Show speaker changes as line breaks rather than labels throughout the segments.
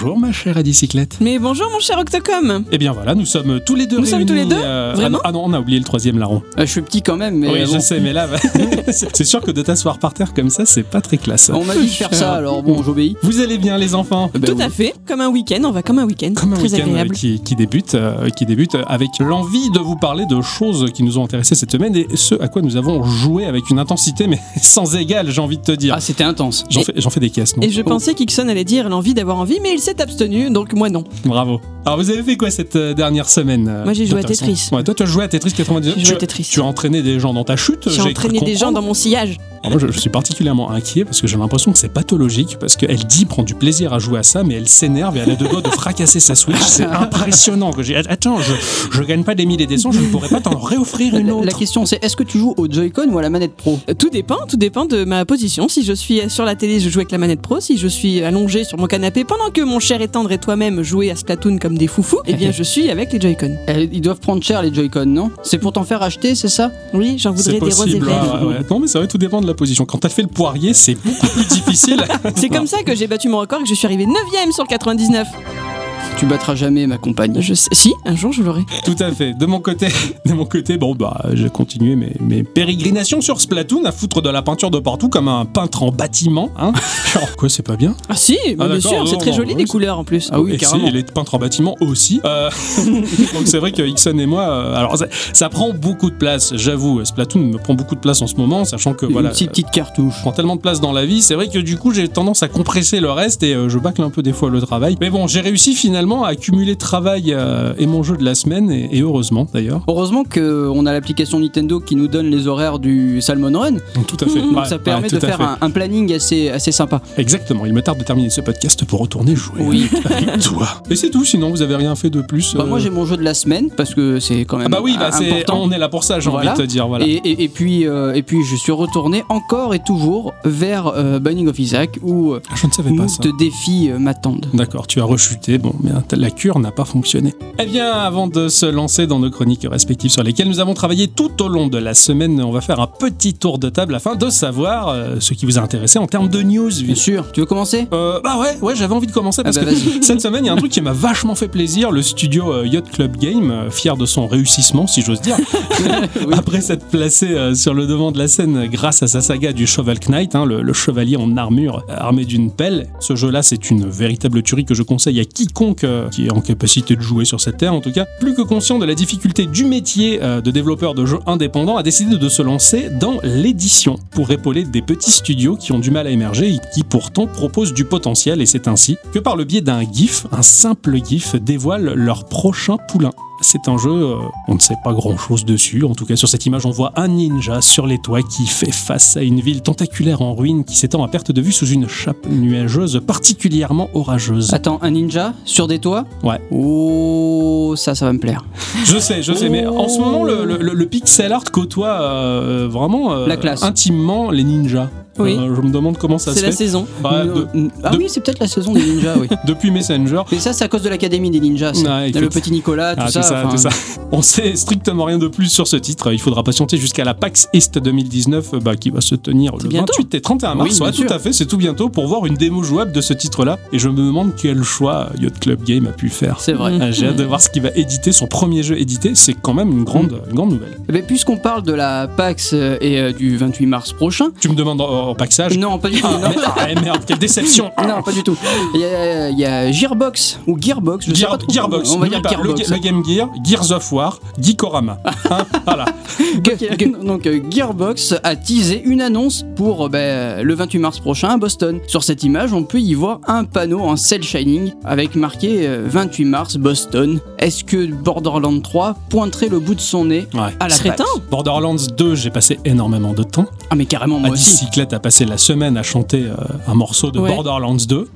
bonjour ma chère Adicyclette.
Mais bonjour mon cher Octocom
Eh bien voilà, nous sommes tous les deux
Nous sommes tous les deux
euh,
Vraiment
ah, non, ah non, on a oublié le troisième larron.
Euh, je suis petit quand même, mais
oui,
bon.
je sais, mais là, bah, c'est sûr que de t'asseoir par terre comme ça, c'est pas très classe.
on m'a dit de faire ça, alors bon, j'obéis.
Vous allez bien les enfants
Eh ben
Tout
oui.
à fait, comme un week-end, on va comme un week-end,
Comme un week-end euh,
agréable.
qui, qui débute, euh, qui débute avec l'envie de vous parler de choses qui nous ont intéressés cette semaine et ce à quoi nous avons joué avec une intensité mais sans égale, j'ai envie de te dire.
Ah, c'était intense.
J'en fais, des caisses, non
Et je pensais qu'Ixon allait dire l'envie d'avoir envie, mais il s'est abstenu, donc moi non.
Bravo. Alors vous avez fait quoi cette euh, dernière semaine euh,
Moi, j'ai joué à Tetris.
Ouais, toi tu as joué à Tetris 99.
J'ai joué
tu,
à Tetris.
tu as entraîné des gens dans ta chute.
J'ai entraîné des gens dans mon sillage.
Alors moi, je, je suis particulièrement inquiet parce que j'ai l'impression que c'est pathologique parce qu'elle dit prend du plaisir à jouer à ça, mais elle s'énerve et elle a deux doigts de fracasser sa Switch. C'est impressionnant. Que j'ai attends, je, je gagne pas des mille et des cents, je ne pourrais pas t'en réoffrir une
La,
autre.
la question c'est est-ce que tu joues au Joy-Con ou à la manette pro?
Euh, Tout dépend, tout dépend de ma position. Si je suis sur la télé, je joue avec la manette pro. Si je suis allongé sur mon canapé pendant que mon cher et tendre et toi-même jouez à Splatoon comme des foufous, eh bien je suis avec les Joy-Con.
Eh, Ils doivent prendre cher les Joy-Con, non? C'est pour t'en faire acheter, c'est ça?
Oui, j'en voudrais des roses et
possible.
verts.
ah, ouais, ouais. Non mais c'est vrai, tout dépend de position. Quand t'as fait le poirier, c'est beaucoup plus difficile.
C'est comme ça que j'ai battu mon record et que je suis arrivé 9ème sur 99.
Tu battras jamais ma compagne.
Je sais, si, un jour je l'aurai.
Tout à fait. De mon côté, de mon côté, bon bah j'ai continué mes, mes pérégrinations sur Splatoon à foutre de la peinture de partout comme un peintre en bâtiment. Hein Genre quoi, c'est pas bien?
Ah si, bah, bien sûr, c'est très joli
oui,
les couleurs en plus.
Ah oui,
et
carrément.
si, il est peintre en bâtiment aussi. Euh, donc c'est vrai que Ixon et moi, euh, alors ça, ça prend beaucoup de place, j'avoue. Splatoon me prend beaucoup de place en ce moment, sachant que voilà,
Une petite, petite cartouche.
je prends tellement de place dans la vie. C'est vrai que du coup, j'ai tendance à compresser le reste et euh, je bâcle un peu des fois le travail. Mais bon, j'ai réussi finalement à accumuler travail euh, et mon jeu de la semaine, et, et heureusement d'ailleurs.
Heureusement qu'on a l'application Nintendo qui nous donne les horaires du Salmon Run.
Tout à fait.
Donc
Ouais,
ça permet
ouais,
de faire un, un planning assez, assez sympa.
Exactement. Il me tarde de terminer ce podcast pour retourner jouer
Oui.
avec toi. Et c'est tout. Sinon, vous avez rien fait de plus.
Bah,
euh,
moi j'ai mon jeu de la semaine parce que c'est quand même
Ah bah oui, bah
euh, important.
on est là pour ça, j'ai
Voilà.
envie de te dire. Voilà.
Et, et- et puis, euh, et puis je suis retourné encore et toujours vers euh, Binding of Isaac où euh,
Ah, Je ne savais pas ça.
moult défis euh, m'attendent.
D'accord, tu as rechuté, bon, mais la cure n'a pas fonctionné. Eh bien, avant de se lancer dans nos chroniques respectives sur lesquelles nous avons travaillé tout au long de la semaine, on va faire un petit tour de table afin de savoir euh, ce qui vous a intéressé en termes de news.
Bien sûr. Tu veux commencer?
Euh, bah ouais, ouais, j'avais envie de commencer parce
Ah bah,
que cette semaine, il y a un truc qui m'a vachement fait plaisir. Le studio euh, Yacht Club Game, euh, fier de son réussissement, si j'ose dire, après s'être placé sur le devant de la scène grâce à sa saga du Shovel Knight, hein, le, le chevalier en armure armé d'une pelle. Ce jeu-là, c'est une véritable tuerie que je conseille à quiconque euh, qui est en capacité de jouer sur cette terre, en tout cas. Plus que conscient de la difficulté du métier euh, de développeur de jeux indépendants, a décidé de se lancer dans l'édition pour épauler des petits studios qui ont du mal à émerger et qui pourtant proposent du potentiel. Et c'est ainsi que par le biais d'un GIF, un simple GIF dévoile leur prochain poulain. C'est un jeu, euh, on ne sait pas grand chose dessus. En tout cas, sur cette image, on voit un ninja sur les toits qui fait face à une ville tentaculaire en ruine qui s'étend à perte de vue sous une chape nuageuse particulièrement orageuse.
Attends, un ninja sur des toits?
Ouais.
Oh, ça, ça va me plaire.
Je sais, je sais, mais en ce moment, le, le- le pixel art côtoie euh, vraiment euh,
La classe.
intimement les ninjas.
Oui.
Euh, je me demande comment ça
C'est
se
la
fait.
saison.
Ouais, de-
Euh, ah oui, c'est peut-être la saison des ninjas, oui.
depuis Messenger.
Mais ça, c'est à cause de l'académie des ninjas. T'as le petit Nicolas, tout
Ah,
ça.
tout ça, tout ça. On sait strictement rien de plus sur ce titre. Il faudra patienter jusqu'à la PAX East 2019 euh, bah, qui va se tenir le
bientôt.
28 et 31 mars.
Oui,
Ouais, tout à fait, c'est tout bientôt pour voir une démo jouable de ce titre-là. Et je me demande quel choix Yacht Club Game a pu faire.
C'est vrai.
Ah, J'ai hâte de voir ce qu'il va éditer. Son premier jeu édité, c'est quand même une grande,
Mm.
une grande nouvelle.
Eh ben, Puisqu'on parle de la PAX et euh, du 28 mars prochain.
Tu me demandes en, en paxage
Non, pas du tout.
Ah,
non.
mais- ah, merde, quelle déception
Non, pas du tout. Il y a, il y a Gearbox ou Gearbox, je sais
Gear-
pas trop.
Gearbox,
On va dire
pas, le,
Gearbox.
le Game Gear, Gears of War, Geekorama. Hein, voilà.
Donc euh, Gearbox a teasé une annonce pour euh, ben, le 28 mars prochain à Boston. Sur cette image, on peut y voir un panneau en cel shining avec marqué euh, 28 mars Boston. Est-ce que Borderlands 3 pointerait le bout de son nez
Ouais.
à la.
Borderlands 2, j'ai passé énormément de temps.
Ah mais carrément moi
À
aussi.
bicyclette a passé la semaine à chanter euh, un morceau de
Ouais.
Borderlands 2.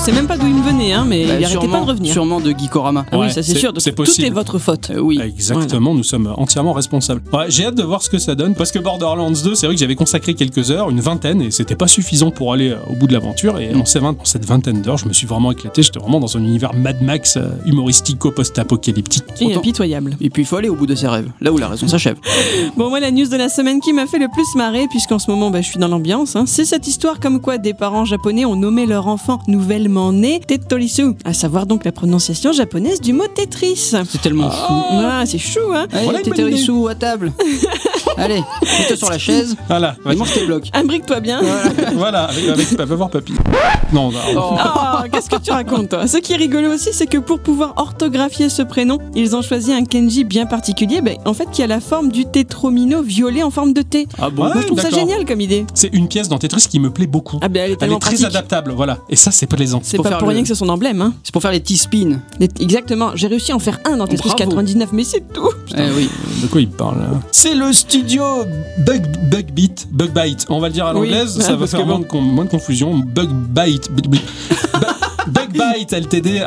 Sais même pas d'où il me venait, hein, mais
Bah,
il arrêtait pas
sûrement-
de revenir.
Sûrement de Geekorama.
Ah oui,
Ouais,
ça c'est
c'est-
sûr.
c'est
Tout
possible.
est votre faute.
Euh, oui.
Exactement, nous sommes entièrement responsables. Ouais, j'ai hâte de voir ce que ça donne parce que Borderlands 2, c'est vrai que j'avais consacré quelques heures, une vingtaine, et c'était pas suffisant pour aller euh, au bout de l'aventure. Et en, ces vingt- en cette vingtaine d'heures, je me suis vraiment éclaté. J'étais vraiment dans un univers Mad Max euh, humoristico-post-apocalyptique.
Et
Autant-
impitoyable.
Et puis il faut aller au bout de ses rêves, là où la raison s'achève.
Bon, moi, la news de la semaine qui m'a fait le plus marrer, puisqu'en ce moment, bah, je suis dans l'ambiance, hein, c'est cette histoire comme quoi des parents japonais ont nommé leur enfant nouvellement né Tetorisu, à savoir donc la prononciation japonaise du mot Tetris.
C'est tellement fou.
Ah, c'est chou, hein
Allez,
Voilà
à table. Allez, mets-toi sur la chaise
Voilà,
et mange tes blocs.
Imbrique-toi bien.
voilà, avec, avec va voir papy. Non, non.
Oh.
Oh, qu'est-ce que tu racontes, toi? Ce qui est rigolo aussi, c'est que pour pouvoir orthographier ce prénom, ils ont choisi un kanji bien particulier, ben, en fait, qui a la forme du tétromino violet en forme de T.
Ah bon
Moi, je trouve ça génial comme idée.
C'est une pièce dans Tetris qui me plaît beaucoup.
Ah, ben, elle est
Elle est très adaptable, voilà. Et ça, c'est plaisant.
C'est
pour
pas
faire
pour
le-
rien que c'est son emblème, hein.
C'est pour faire les T-spins.
Les- Exactement, j'ai réussi à en faire un dans Tetris
Bravo.
99, mais c'est tout.
Eh oui.
De quoi il parle là C'est le studio Bug Bug Beat Bug Bite. On va le dire à
Oui,
l'anglaise, ça va
parce
faire
que
moins, de, con- moins de confusion. Bug Bite. Bu- bu- Bu- Bug Bite LTD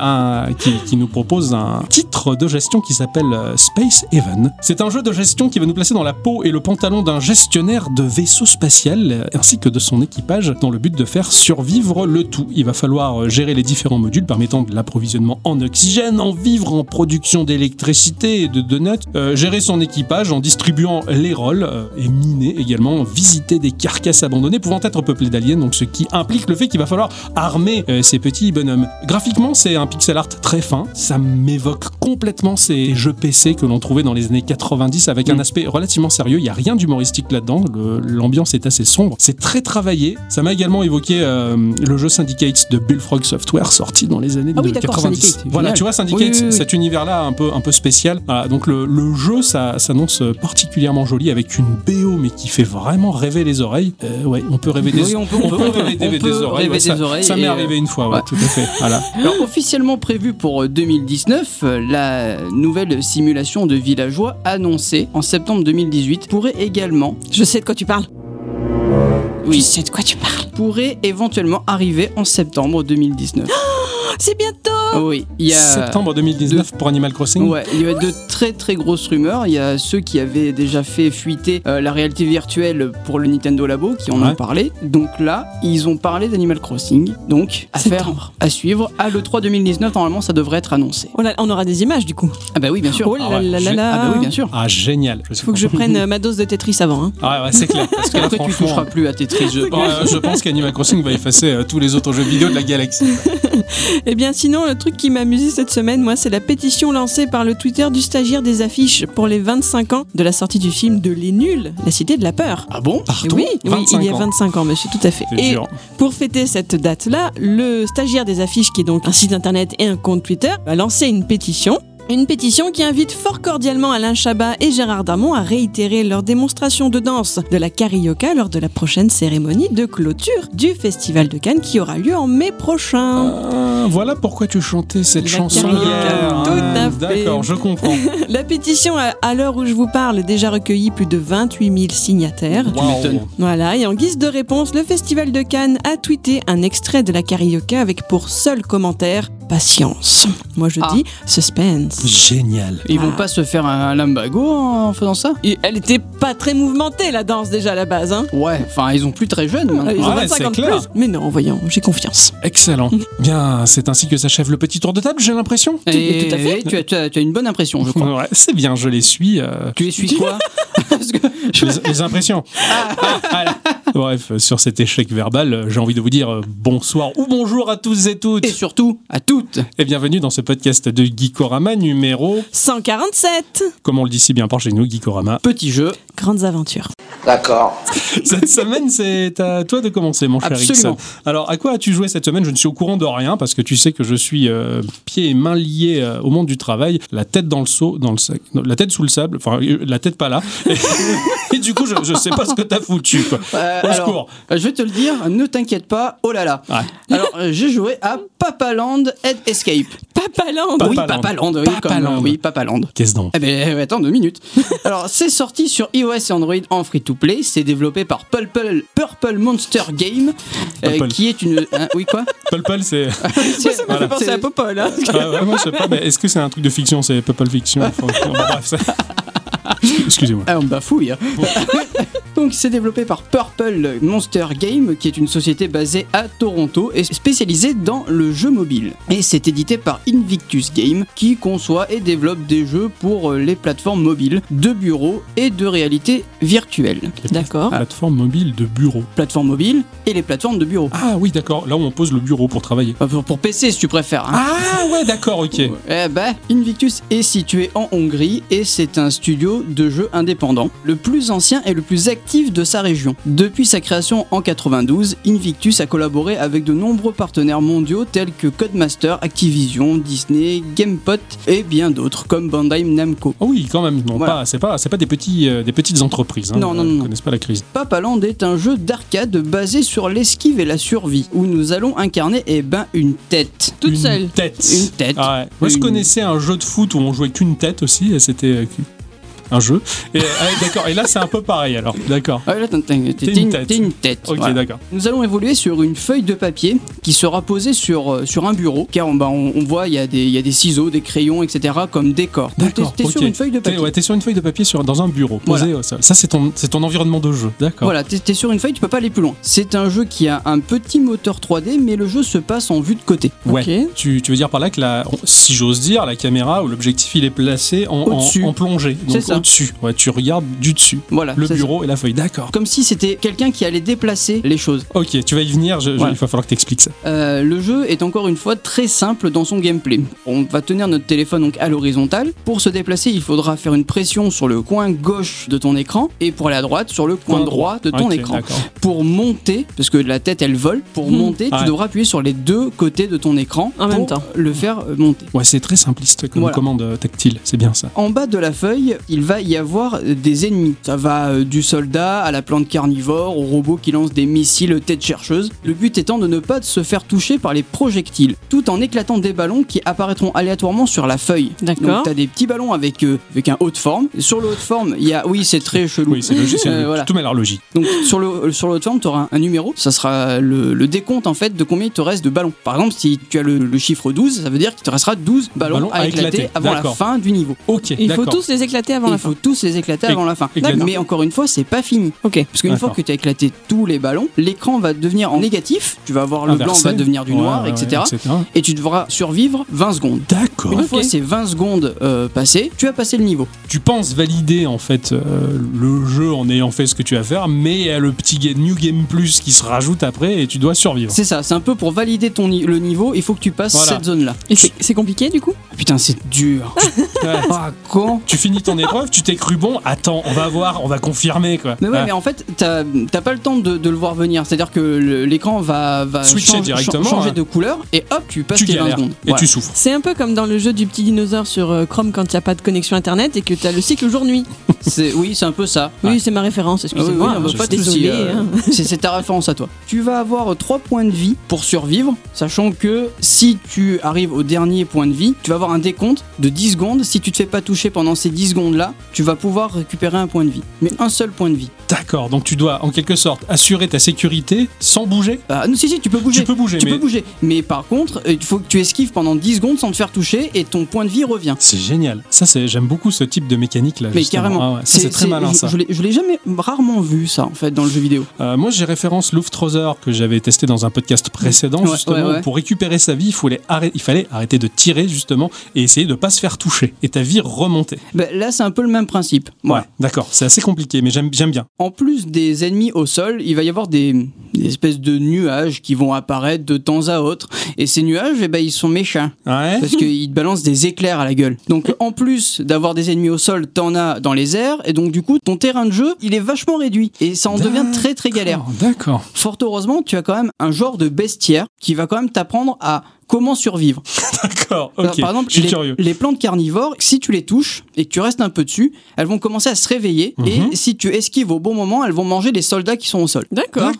qui, nous propose un titre de gestion qui s'appelle euh, Space Haven. C'est un jeu de gestion qui va nous placer dans la peau et le pantalon d'un gestionnaire de vaisseau spatial euh, ainsi que de son équipage dans le but de faire survivre le tout. Il va falloir euh, gérer les différents modules permettant de l'approvisionnement en oxygène, en vivre, en production d'électricité et de donuts, gérer son équipage en distribuant les rôles et miner également, visiter des carcasses abandonnées pouvant être peuplées d'aliens, donc ce qui implique le fait qu'il va falloir armer euh, ces petits bonhommes. Graphiquement, c'est un pixel art très fin, ça m'évoque complètement ces jeux PC que l'on trouvait dans les années 90 avec un
Mm.
aspect relativement sérieux, il n'y a rien d'humoristique là-dedans, l'ambiance est assez sombre, c'est très travaillé, ça m'a également évoqué euh, le jeu Syndicate de Bullfrog Software sorti dans les années
Ah oui,
de
d'accord,
90.
Syndicate,
Voilà, tu vois Syndicate,
Oui, oui, oui.
cet univers-là un peu, un peu spécial. Voilà, donc le, le jeu, ça s'annonce particulièrement joli avec une BO mais qui fait vraiment rêver les oreilles. Euh, ouais, on peut rêver des,
Oui, on peut-
on
on
peut
peut-
rêver des,
on
des
peut
oreilles.
rêver
ouais, ça
oreilles
ça m'est arrivé une fois, ouais,
ouais.
tout à fait. Voilà.
Alors officiellement prévu pour euh, 2019, euh, la nouvelle simulation de villageois annoncée en septembre 2018 pourrait également,
Je sais de quoi tu parles. Je
oui,
sais de quoi tu parles.
pourrait éventuellement arriver en septembre 2019.
C'est bientôt
oui, il y a
Septembre 2019 pour Animal Crossing.
Ouais, il y avait de très très grosses rumeurs. Il y a ceux qui avaient déjà fait fuiter euh, la réalité virtuelle pour le Nintendo Labo qui en
Ouais.
ont parlé. Donc là, ils ont parlé d'Animal Crossing. Donc, à faire,
Septembre.
à suivre. À l'E3 2019, normalement, ça devrait être annoncé.
Oh là, On aura des images du coup.
Ah bah oui, bien sûr.
Oh là
Ah ouais,
là là là.
Ah bah oui, bien sûr.
Ah, génial. Suis
Faut que je prenne euh, ma dose de Tetris avant. Hein.
Ah ouais, c'est clair. Parce que là,
Après, tu
franchement,
toucheras plus à Tetris. Je
Ouais, je pense qu'Animal Crossing va effacer euh, tous les autres jeux vidéo de la galaxie.
Eh bien sinon, le truc qui m'a amusé cette semaine, moi, c'est la pétition lancée par le Twitter du stagiaire des affiches pour les 25 ans de la sortie du film de Les Nuls, La Cité de la Peur.
Ah bon?
Pardon?
Oui, oui,
25
il y a
ans.
25 ans, monsieur, tout à fait. Et
dur.
pour fêter cette date-là, le stagiaire des affiches, qui est donc un site internet et un compte Twitter, a lancé une pétition. Une pétition qui invite fort cordialement Alain Chabat et Gérard Darmon à réitérer leur démonstration de danse de la carioca lors de la prochaine cérémonie de clôture du Festival de Cannes qui aura lieu en mai prochain.
Ah, voilà pourquoi tu chantais cette
La
chanson
carioca,
hier.
tout à
Ah,
fait.
D'accord, je comprends.
La pétition a, à l'heure où je vous parle, déjà recueilli plus de 28 000 signataires.
Tu m'étonnes.
Voilà, et en guise de réponse, le Festival de Cannes a tweeté un extrait de la carioca avec pour seul commentaire Patience. Moi je
Ah.
dis suspense.
Génial.
Ils vont
Ah.
pas se faire un lambago en faisant ça
Et elle était pas très mouvementée la danse déjà à la base, hein
Ouais, enfin, ils ont plus très jeunes
Ils
maintenant.
ont
Ouais,
25
c'est
ans de
clair.
plus. Mais non, voyons, j'ai confiance.
Excellent. Bien, c'est ainsi que s'achève le petit tour de table, j'ai l'impression.
Et
tout à fait.
Tu, as, tu as- tu as une bonne impression, je crois.
Ouais, c'est bien, je les suis. euh,
tu essuies quoi Parce que je-
les, les impressions. Voilà. Bref, sur cet échec verbal, j'ai envie de vous dire euh, bonsoir ou bonjour à tous et toutes.
Et surtout, à toutes.
Et bienvenue dans ce podcast de Geekorama numéro,
147
comme on le dit si bien par chez nous, Geekorama.
Petit jeu.
Grandes aventures.
D'accord.
Cette semaine, c'est à toi de commencer, mon cher
Absolument.
Ixon. Alors, à quoi as-tu joué cette semaine? Je ne suis au courant de rien parce que tu sais que je suis euh, pieds et mains liés euh, au monde du travail, la tête dans le seau, dans le sac, non, la tête sous le sable, enfin euh, la tête pas là. Et, et du coup, je, je sais pas ce que t'as foutu. Quoi. Au
alors,
secours.
euh, je vais te le dire, ne t'inquiète pas, oh là là.
Ouais.
Alors, euh, j'ai joué à Papaland Head Escape.
Papaland.
Papaland.
Oui, Papaland, oui,
Papaland.
oui, Papaland.
Qu'est-ce donc?
Eh ben, attends deux minutes. Alors, c'est sorti sur iOS et Android en free-to-play. C'est développé par Purple, Purple Monster Game, euh,
Pulple.
qui est une. hein, oui, quoi?
Pulpul, c'est.
Ça
Ça me fait penser à Popol. hein.
Ah, ouais, moi, je sais pas, mais est-ce que c'est un truc de fiction? C'est Pulpul Fiction Enfin, bon, bref, ça- Excusez-moi.
Ah, on bafouille. hein. Donc, c'est développé par Purple Monster Game, qui est une société basée à Toronto et spécialisée dans le jeu mobile. Et c'est édité par Invictus Game, qui conçoit et développe des jeux pour euh, les plateformes mobiles, de bureau et de réalité virtuelle.
D'accord.
Plateforme mobile de bureau.
Plateformes mobiles et les plateformes de bureau.
Ah oui, d'accord. Là où on pose le bureau pour travailler.
Pour PC, si tu préfères. hein.
Ah ouais, d'accord, ok.
Eh ben, Invictus est situé en Hongrie et c'est un studio de jeux indépendant, le plus ancien et le plus actif de sa région. Depuis sa création en 92, Invictus a collaboré avec de nombreux partenaires mondiaux tels que Codemaster, Activision, Disney, GamePot et bien d'autres comme Bandai Namco.
Ah oui, quand même. Non,
Voilà.
pas, c'est pas, c'est pas des petits, euh, des petites entreprises. Hein,
Non, non, non,
connaissent pas la crise.
Papaland est un jeu d'arcade basé sur l'esquive et la survie, où nous allons incarner eh ben, une tête.
Toute
Une
seule.
Tête.
Une tête.
Ah ouais. Moi, je connaissais un jeu de foot où on jouait qu'une tête aussi. Et c'était euh, un jeu. Et ah, ouais, d'accord. Et là, c'est un peu pareil. Alors, d'accord.
Ah, t'es
une tête. Ok, d'accord.
Nous allons évoluer sur une feuille de papier qui sera posée sur, euh, sur un bureau, car bah, on, on voit il y, a des- y a des ciseaux, des crayons, etc. comme décor. T'es
D'accord.
t'es sur
ok.
une feuille de
T'es-
papier.
Ouais, t'es sur une feuille de papier sur, dans un bureau, posé
Voilà.
sol. Ça, c'est ton, c'est ton environnement de jeu. D'accord.
Voilà, t'es t'es sur une feuille, tu peux pas aller plus loin. C'est un jeu qui a un petit moteur 3D, mais le jeu se passe en vue de côté.
Ouais. Tu, tu veux dire par là que la, si j'ose dire, la caméra ou l'objectif il est placé en, en, plongée,
C'est ça.
Au-dessus. Ouais, tu regardes du dessus.
Voilà.
Le bureau et la feuille. D'accord.
Comme si c'était quelqu'un qui allait déplacer les choses.
Ok, tu vas y venir. je- je-
Voilà.
Il va falloir que t'expliques ça.
Euh, le jeu est encore une fois très simple dans son gameplay. On va tenir notre téléphone donc à l'horizontale. Pour se déplacer, il faudra faire une pression sur le coin gauche de ton écran et pour aller à droite sur le coin droit de ton écran. Pour monter, parce que la tête elle vole, pour
Hmm.
monter,
Ouais.
tu devras appuyer sur les deux côtés de ton écran
En
pour
même temps.
le faire monter.
Ouais, c'est très simpliste comme
Voilà.
commande euh, tactile. C'est bien ça.
En bas de la feuille, il va y avoir euh, des ennemis. Ça va euh, du soldat à la plante carnivore, au robot qui lance des missiles tête chercheuse. Le but étant de ne pas se faire toucher par les projectiles, tout en éclatant des ballons qui apparaîtront aléatoirement sur la feuille.
D'accord.
Donc t'as des petits ballons avec, euh, avec un haut de forme. Sur le haut de forme, il y a... Oui, c'est très chelou.
Oui, c'est logique. c'est-
Euh, voilà.
Tout m'a l'air logique.
Donc sur le sur le haut de forme, tu auras un, un numéro, ça sera le, le décompte en fait de combien il te reste de ballons. Par exemple, si tu as le, le chiffre 12, ça veut dire qu'il te restera 12 ballons,
Ballons
à,
à
éclater,
éclater,
avant la fin du niveau.
Ok,
Il faut tous les éclater avant
il faut
fin.
tous les éclater
Éc-
avant la fin. Mais encore une fois, c'est pas fini.
Ok.
Parce qu'une fois que tu as éclaté tous les ballons, l'écran va devenir en négatif, tu vas voir le blanc
Inversé.
va devenir du noir,
ouais,
etc.
ouais, etc.
Et tu devras survivre 20 secondes.
D'accord.
Une fois ces 20 secondes euh, passées, tu as passé le niveau.
Tu penses valider en fait euh, le jeu en ayant fait ce que tu as à faire, mais il y a le petit New Game Plus qui se rajoute après et tu dois survivre.
C'est ça, c'est un peu pour valider ton ni- le niveau, il faut que tu passes
Voilà.
cette zone-là.
Et c'est c'est compliqué du coup?
Putain, c'est dur.
Ouais.
ah, con.
Tu finis ton épreuve, tu t'es cru bon, attends, on va voir, on va confirmer quoi.
Mais ouais,
Ah.
mais en fait, t'as pas le temps de, de le voir venir. C'est-à-dire que l'écran va, va
Switcher
change-
directement,
changer de couleur et hop, tu passes
tu
tes 20
galères
secondes.
et
Voilà.
tu souffres.
C'est un peu comme dans le jeu du petit dinosaure sur euh, Chrome quand il n'y a pas de connexion internet et que tu as le cycle jour-nuit.
Oui, c'est un peu ça.
Oui, c'est ma référence,
Ah oui,
excusez-moi.
oui,
je
pas
désolée.
euh,
hein.
c'est c'est ta référence à toi. Tu vas avoir 3 points de vie pour survivre, sachant que si tu arrives au dernier point de vie, tu vas avoir un décompte de 10 secondes. Si tu te fais pas toucher pendant ces 10 secondes là, tu vas pouvoir récupérer un point de vie. Mais un seul point de vie.
D'accord, donc tu dois en quelque sorte assurer ta sécurité sans bouger?
Ah non, si, si, tu peux bouger.
Tu peux bouger,
Tu
mais
peux bouger. Mais par contre, euh, il faut que tu esquives pendant 10 secondes sans te faire toucher et ton point de vie revient.
c'est génial. Ça, c'est j'aime beaucoup ce type de mécanique là.
Mais
justement.
carrément.
Ah ouais, ça, c'est très malin
je,
ça.
Je l'ai- je l'ai jamais rarement vu ça en fait dans le jeu vidéo.
Euh, moi, j'ai référence Luftrother que j'avais testé dans un podcast précédent.
Ouais,
justement,
ouais,
pour récupérer sa vie, il fallait, arrêter, il fallait arrêter de tirer justement et essayer de pas se faire toucher. Et ta vie remontait.
Ben, là, c'est un peu le même principe. Voilà.
Ouais, d'accord. C'est assez compliqué, mais j'aime j'aime bien.
En plus des ennemis au sol, il va y avoir des, des espèces de nuages qui vont apparaître de temps à autre. Et ces nuages, eh ben, ils sont méchants.
Ouais.
Parce qu'ils te balancent des éclairs à la gueule. Donc en plus d'avoir des ennemis au sol, t'en as dans les airs. Et donc du coup, ton terrain de jeu, il est vachement réduit. Et ça en devient très très galère.
D'accord.
Fort heureusement, tu as quand même un genre de bestiaire qui va quand même t'apprendre à comment survivre.
D'accord, ok.
Par exemple,
je suis
les,
curieux.
les plantes carnivores, si tu les touches et que tu restes un peu dessus, elles vont commencer à se réveiller
Mhm.
et si tu esquives au bon moment, elles vont manger les soldats qui sont au sol.
D'accord.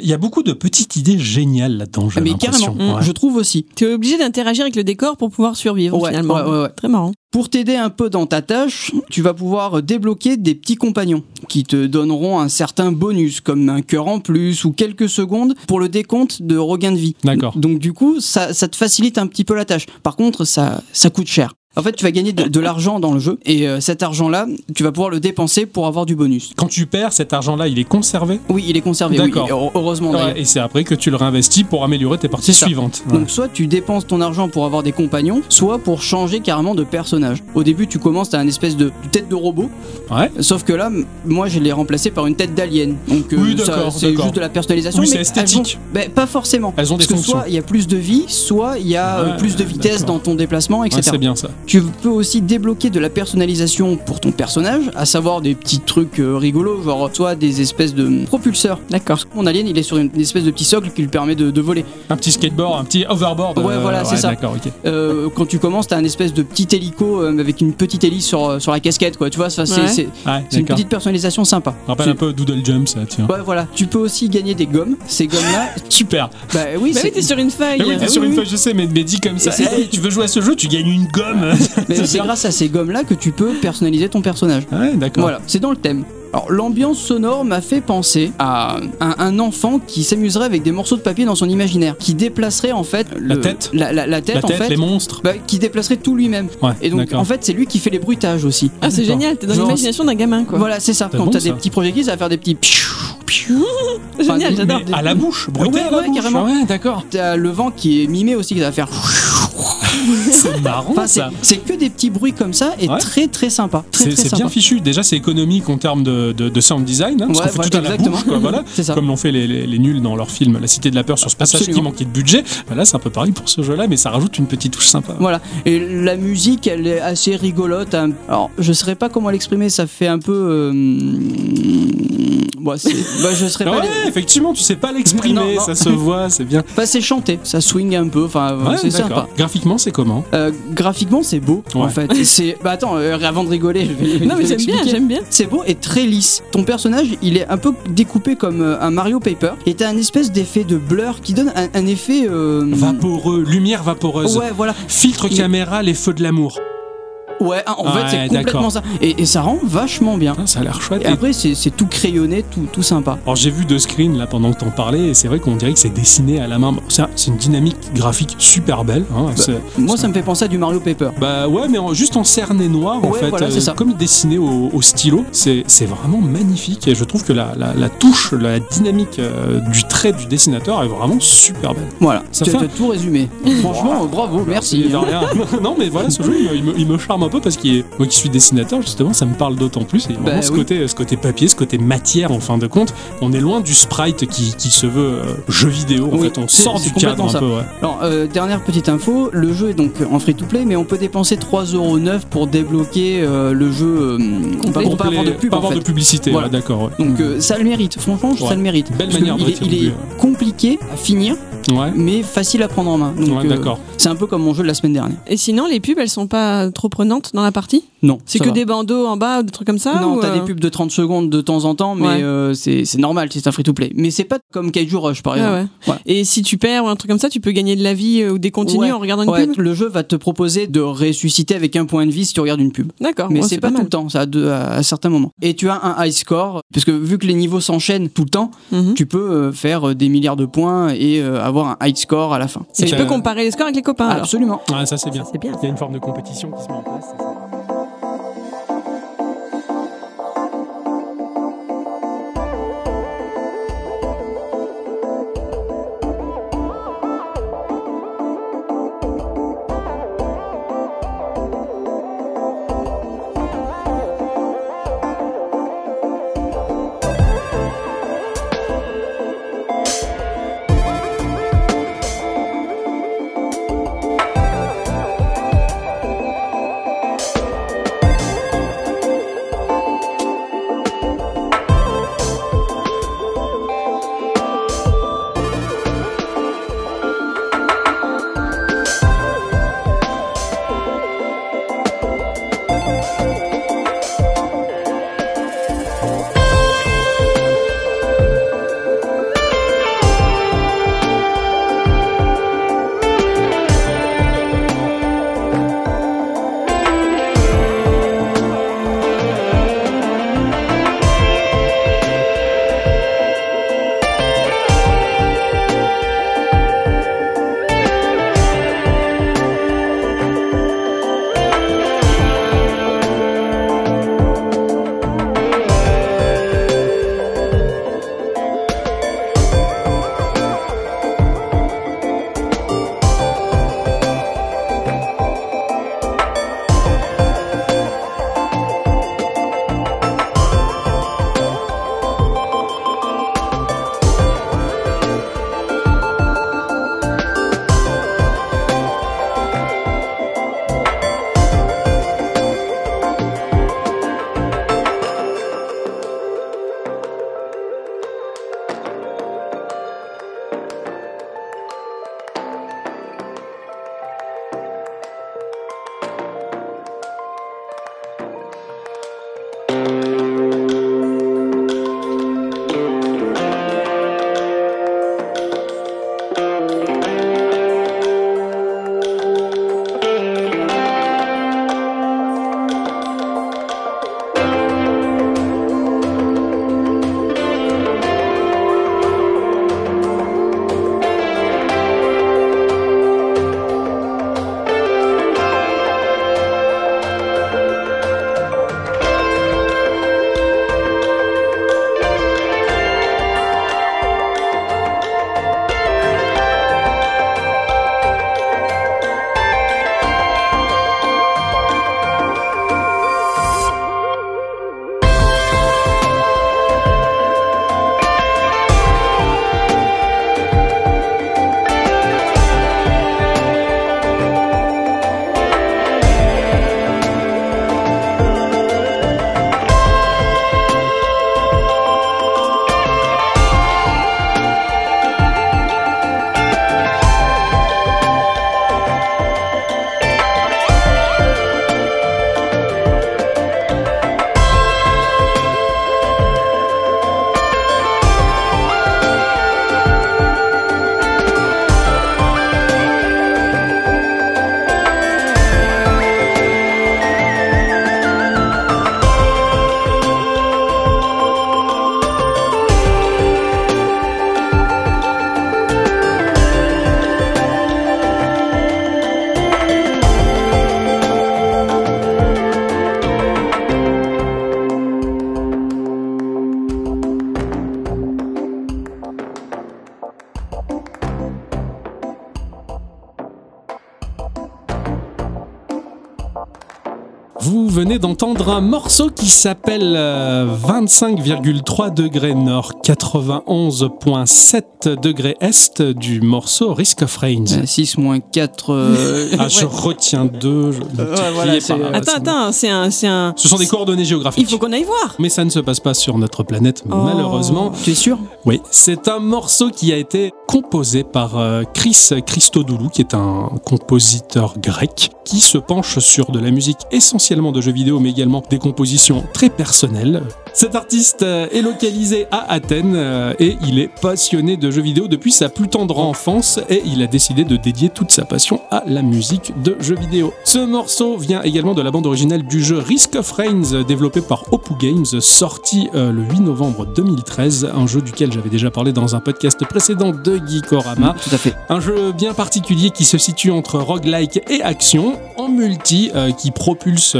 Il y a beaucoup de petites idées géniales là-dedans, j'ai
Mais carrément,
Ouais.
je trouve aussi.
Tu es obligé d'interagir avec le décor pour pouvoir survivre
Ouais,
finalement.
ouais, ouais, ouais.
Très marrant.
Pour t'aider un peu dans ta tâche, tu vas pouvoir débloquer des petits compagnons qui te donneront un certain bonus, comme un cœur en plus ou quelques secondes pour le décompte de regain de vie.
D'accord.
Donc du coup, ça, ça te facilite un petit peu la tâche. Par contre, ça, ça coûte cher. En fait, tu vas gagner de, de l'argent dans le jeu et euh, cet argent-là, tu vas pouvoir le dépenser pour avoir du bonus.
Quand tu perds, cet argent-là, il est conservé.
Oui, il est conservé.
D'accord.
heureusement.
Ouais, et c'est après que tu le réinvestis pour améliorer tes parties suivantes. Ouais.
Donc soit tu dépenses ton argent pour avoir des compagnons, soit pour changer carrément de personnage. Au début, tu commences à un espèce de tête de robot,
Ouais.
sauf que là, moi, je l'ai remplacé par une tête d'alien. Donc euh,
Oui,
c'est juste de la personnalisation.
Oui, c'est
mais
esthétique.
ont- ben, pas forcément.
Elles ont des
Parce que
fonctions.
soit il y a plus de vie, soit il y a euh,
Ouais,
plus de vitesse dans ton déplacement, etc.
c'est bien ça.
Tu peux aussi débloquer de la personnalisation pour ton personnage, à savoir des petits trucs euh, rigolos, genre soit des espèces de propulseurs.
D'accord.
Mon alien, il est sur une, espèce de petit socle qui lui permet de, de voler.
Un petit skateboard, un petit overboard.
Ouais, voilà, c'est ça.
D'accord, ok.
Euh, quand tu commences, t'as un espèce de petit hélico euh, avec une petite hélice sur, sur la casquette, quoi. Tu vois, ça, c'est
Ouais.
c'est-
Ouais,
c'est une petite personnalisation sympa.
Ça rappelle un peu Doodle Jump, ça, tiens.
Ouais, voilà. Tu peux aussi gagner des gommes. Ces gommes-là,
Super.
bah oui,
Bah
c'est
oui, t'es sur une feuille.
Ah oui, t'es
Ah
sur
oui,
une
oui.
feuille, je sais, mais, mais dit comme ça. Hey, tu veux jouer à ce jeu, tu gagnes une gomme.
mais c'est grâce à ces gommes-là que tu peux personnaliser ton personnage.
ouais, d'accord.
Voilà, c'est dans le thème. Alors l'ambiance sonore m'a fait penser à un, un enfant qui s'amuserait avec des morceaux de papier dans son imaginaire, qui déplacerait en fait
La
le-
tête
la, la- la tête,
La
en
tête,
fait,
les monstres.
bah, qui déplacerait tout lui-même.
Ouais,
Et donc
d'accord.
en fait c'est lui qui fait les bruitages aussi.
Ah, c'est
D'accord.
génial, t'es dans
Genre,
l'imagination d'un gamin quoi.
Voilà, c'est ça.
C'est
Quand
bon,
t'as
ça.
des petits projectiles, ça va faire des petits. piou.
C'est génial,
Enfin,
j'adore.
Mais à la bouche, bruité
Ouais,
à la
ouais,
bouche.
carrément.
Ouais, d'accord.
T'as le vent qui est mimé aussi, qui va faire.
C'est marrant
Enfin,
ça.
c'est que des petits bruits comme ça et
Ouais.
très très sympa.
C'est bien fichu. Déjà, c'est économique en termes de, de, de sound design, hein, parce
Ouais,
qu'on fait
ouais,
tout à la
exactement.
bouche, quoi, voilà. Comme l'ont fait les, les, les nuls dans leur film La Cité de la Peur sur ce passage
Absolument.
qui manquait de budget. Bah là, c'est un peu pareil pour ce jeu-là, mais ça rajoute une petite touche sympa.
Voilà. Et la musique, elle est assez rigolote. hein. Alors, je saurais pas comment l'exprimer. Ça fait un peu. euh, Bah, je serais pas.
Ouais, effectivement, tu sais pas l'exprimer, ça se voit, c'est bien.
Bah, c'est chanté. Ça swing un peu. Enfin,
Ouais,
c'est sympa.
Graphiquement, c'est comment?
Euh, graphiquement, c'est beau. En fait, c'est. Bah attends. euh, avant de rigoler, je vais.
Non, mais j'aime bien, j'aime bien.
C'est beau et très lisse. Ton personnage, il est un peu découpé comme euh, un Mario Paper. Et t'as un espèce d'effet de blur qui donne un, un effet. euh,
Vaporeux, lumière vaporeuse.
Ouais, voilà.
Filtre
Il-
caméra, les feux de l'amour.
Ouais, en
Ouais,
fait, c'est complètement ça. Et, et ça rend vachement bien.
Ah, ça a l'air chouette.
Et après, c'est tout crayonné, tout, tout sympa.
Alors j'ai vu deux screens là pendant que t'en parlais et c'est vrai qu'on dirait que c'est dessiné à la main. Bon, c'est un- c'est une dynamique graphique super belle. hein, c'est-
Moi, ça me fait penser à du Mario Paper.
Bah ouais, mais en- juste en cerné noir en fait,
voilà, c'est ça.
comme dessiné au, au stylo, c'est vraiment magnifique et je trouve que la, la, la touche, la dynamique euh, du trait du dessinateur est vraiment super belle.
Voilà,
Ça
tu
fait
as tout résumé. Franchement, bravo, merci.
De rien. non mais voilà, ce jeu il me- il me charme un peu parce est, moi qui suis dessinateur justement, ça me parle d'autant plus. Et vraiment
Bah
ce,
oui.
côté, ce côté papier, ce côté matière en fin de compte, on est loin du sprite qui, qui se veut euh, jeu vidéo. En
Oui,
fait, on sort du cadre un
ça.
peu. Ouais.
Alors, euh, dernière petite info, le jeu est donc en free to play, mais on peut dépenser 3,9€ pour débloquer euh, le jeu pour pas avoir de pub
pas
en
avoir
fait.
de publicité.
Voilà.
ouais, D'accord. ouais.
Donc euh, ça le mérite, franchement, ça le mérite.
Belle
Parce que
manière de
il est, il compliqué à finir,
Ouais.
mais facile à prendre en main. Donc
Ouais,
euh, c'est un peu comme mon jeu de la semaine dernière.
Et sinon, les pubs, elles sont pas trop prenantes dans la partie?
Non,
C'est que
va.
des bandeaux en bas ou des trucs comme ça
non,
ou,
t'as
euh,
des pubs de 30 secondes de temps en temps, mais
Ouais.
euh, c'est normal, c'est un free-to-play. Mais c'est pas comme Kaiju Rush, par
Ah
exemple.
Et si tu perds ou un truc comme ça, tu peux gagner de la vie euh, ou des continues
Ouais.
en regardant une
Ouais,
pub?
le jeu va te proposer de ressusciter avec un point de vie si tu regardes une pub.
D'accord,
Mais
ouais,
c'est pas, tout
mal.
le temps, ça à, deux- à, à certains moments. Et tu as un high score, parce que vu que les niveaux s'enchaînent tout le temps,
Mhm.
tu peux euh, faire euh, des milliards de points et euh, avoir un high score à la fin.
Et tu peux comparer les scores avec les copains. alors.
Absolument.
Ouais, ça c'est bien.
C'est bien.
Il y a une forme de compétition qui se met en place. Venez d'entendre un morceau qui s'appelle euh, 25,3 degrés nord, 91,7 degrés est du morceau Risk of Rain.
6 moins 4. euh,
Ah, je retiens deux. je- ne
Ouais,
criez
voilà,
pas,
c'est-
hein,
Attends,
c'est bon.
attends, c'est un, c'est un.
Ce sont des coordonnées géographiques.
Il faut qu'on aille voir.
Mais ça ne se passe pas sur notre planète,
Oh.
malheureusement.
Tu es sûr?
Oui, c'est un morceau qui a été composé par euh, Chris Christodoulou, qui est un compositeur grec, qui se penche sur de la musique essentiellement de jeux vidéo, mais également des compositions très personnelles. Cet artiste est localisé à Athènes euh, et il est passionné de jeux vidéo depuis sa plus tendre enfance et il a décidé de dédier toute sa passion à la musique de jeux vidéo. Ce morceau vient également de la bande originale du jeu Risk of Rain, euh, développé par Opus Games, sorti euh, le 8 novembre 2013, un jeu duquel j'avais déjà parlé dans un podcast précédent de Geekorama.
Tout à fait.
Un jeu bien particulier qui se situe entre roguelike et action, en multi, euh, qui propulse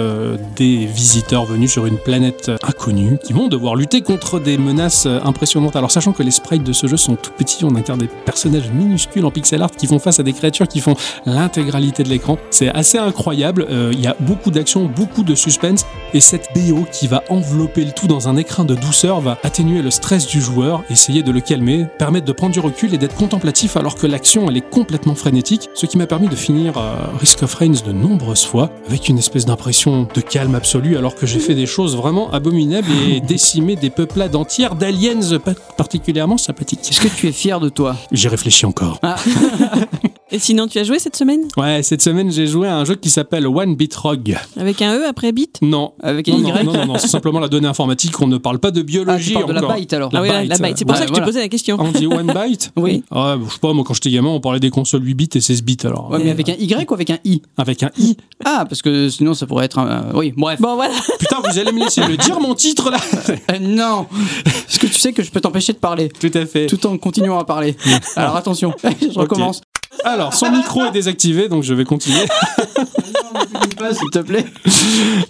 des visiteurs venus sur une planète euh, inconnue, qui vont devoir lutter contre des menaces euh, impressionnantes. Alors sachant que les sprites de ce jeu sont tout petits, on incarne des personnages minuscules en pixel art qui font face à des créatures qui font l'intégralité de l'écran. C'est assez incroyable, Euh, il y a beaucoup d'action, beaucoup de suspense, et cette BO qui va envelopper le tout dans un écrin de douceur va atténuer le stress du joueur, essayer de le calmer, permettre de prendre du recul et d'être contemplatif alors que l'action elle est complètement frénétique, ce qui m'a permis de finir euh, Risk of Rain de nombreuses fois avec une espèce d'impression de calme absolu alors que j'ai fait des choses vraiment abominables et décimé des peuplades entières d'aliens pas particulièrement sympathiques.
Est-ce que tu es fier de toi?
J'ai réfléchi encore.
Et sinon, tu as joué cette semaine?
Ouais, cette semaine j'ai joué à un jeu qui s'appelle One Bit Rogue.
Avec un E après bit?
Non.
Avec un
Non,
Y?
non, non, non, c'est simplement la donnée informatique, on ne parle pas de
Ah, tu
biologie
de la byte alors
Ah oui, la, la
byte.
C'est pour
ouais,
ça que je
voilà.
te posais la question.
On dit One Byte
Oui.
Ouais, je sais pas, moi quand j'étais gamin, on parlait des consoles 8 bits et 16 bits alors.
Ouais, mais avec un Y ou avec un I?
Avec un i.
Ah, parce que sinon ça pourrait être un. euh, Oui, bref.
Bon, voilà.
Putain, vous allez me laisser le dire mon titre là.
Euh, non. Est-ce que tu sais que je peux t'empêcher de parler.
Tout à fait.
tout en continuant à parler. Alors attention, je recommence.
Alors, son micro est désactivé, donc je vais continuer.
Pas, S'il te plaît.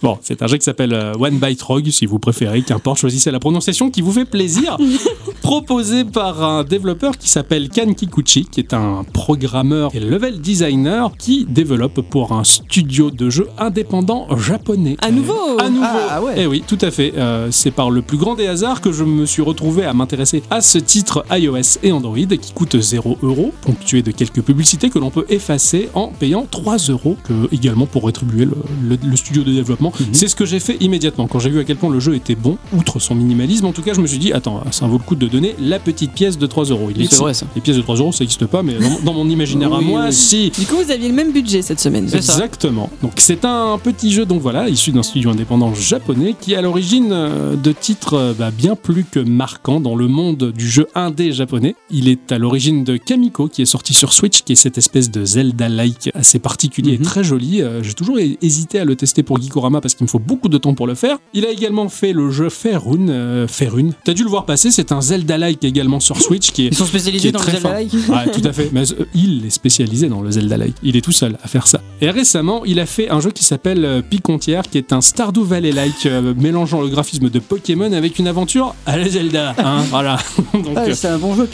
Bon, c'est un jeu qui s'appelle euh, One Byte Rogue, si vous préférez, qu'importe, choisissez la prononciation qui vous fait plaisir. Proposé par un développeur qui s'appelle Kan Kikuchi, qui est un programmeur et level designer qui développe pour un studio de jeux indépendant japonais.
À nouveau.
À nouveau.
Ah, ah ouais.
Eh oui, tout à fait. Euh, c'est par le plus grand des hasards que je me suis retrouvé à m'intéresser à ce titre iOS et Android qui coûte 0 euros, ponctué de quelques publicités que l'on peut effacer en payant 3 euros, que, également pour rétribuer le, le- le studio de développement. C'est ce que j'ai fait immédiatement. Quand j'ai vu à quel point le jeu était bon, outre son minimalisme, en tout cas, je me suis dit, attends, ça vaut le coup de donner la petite pièce de 3 euros. Il
c'est vrai, ça.
Les pièces de 3 euros, ça n'existe pas, mais dans, dans mon imaginaire à moi,
oui.
si.
Du coup, vous aviez le même budget cette semaine.
C'est ça.
Exactement. Donc c'est un petit jeu, donc voilà, issu d'un studio indépendant japonais qui est à l'origine euh, de titres euh, bah, bien plus que marquants dans le monde du jeu indé japonais. Il est à l'origine de Kamiko qui est sorti sur Switch, qui est cette espèce de Zelda-like assez particulier et
Mhm.
très joli. Euh, J'ai toujours hé- hésité à le tester pour Gikorama parce qu'il me faut beaucoup de temps pour le faire. Il a également fait le jeu Faerun. Euh, Faerun. T'as dû le voir passer, c'est un Zelda-like également sur Switch qui est
Ils sont
qui
spécialisés
est
dans le
très
Zelda
fin.
like
Ouais, tout à fait. Mais euh, il est spécialisé dans le Zelda-like. Il est tout seul à faire ça. Et récemment, il a fait un jeu qui s'appelle euh, Picontière, qui est un Stardew Valley-like, euh, mélangeant le graphisme de Pokémon avec une aventure à la Zelda. hein, voilà.
Ah,
euh,
C'est un bon jeu,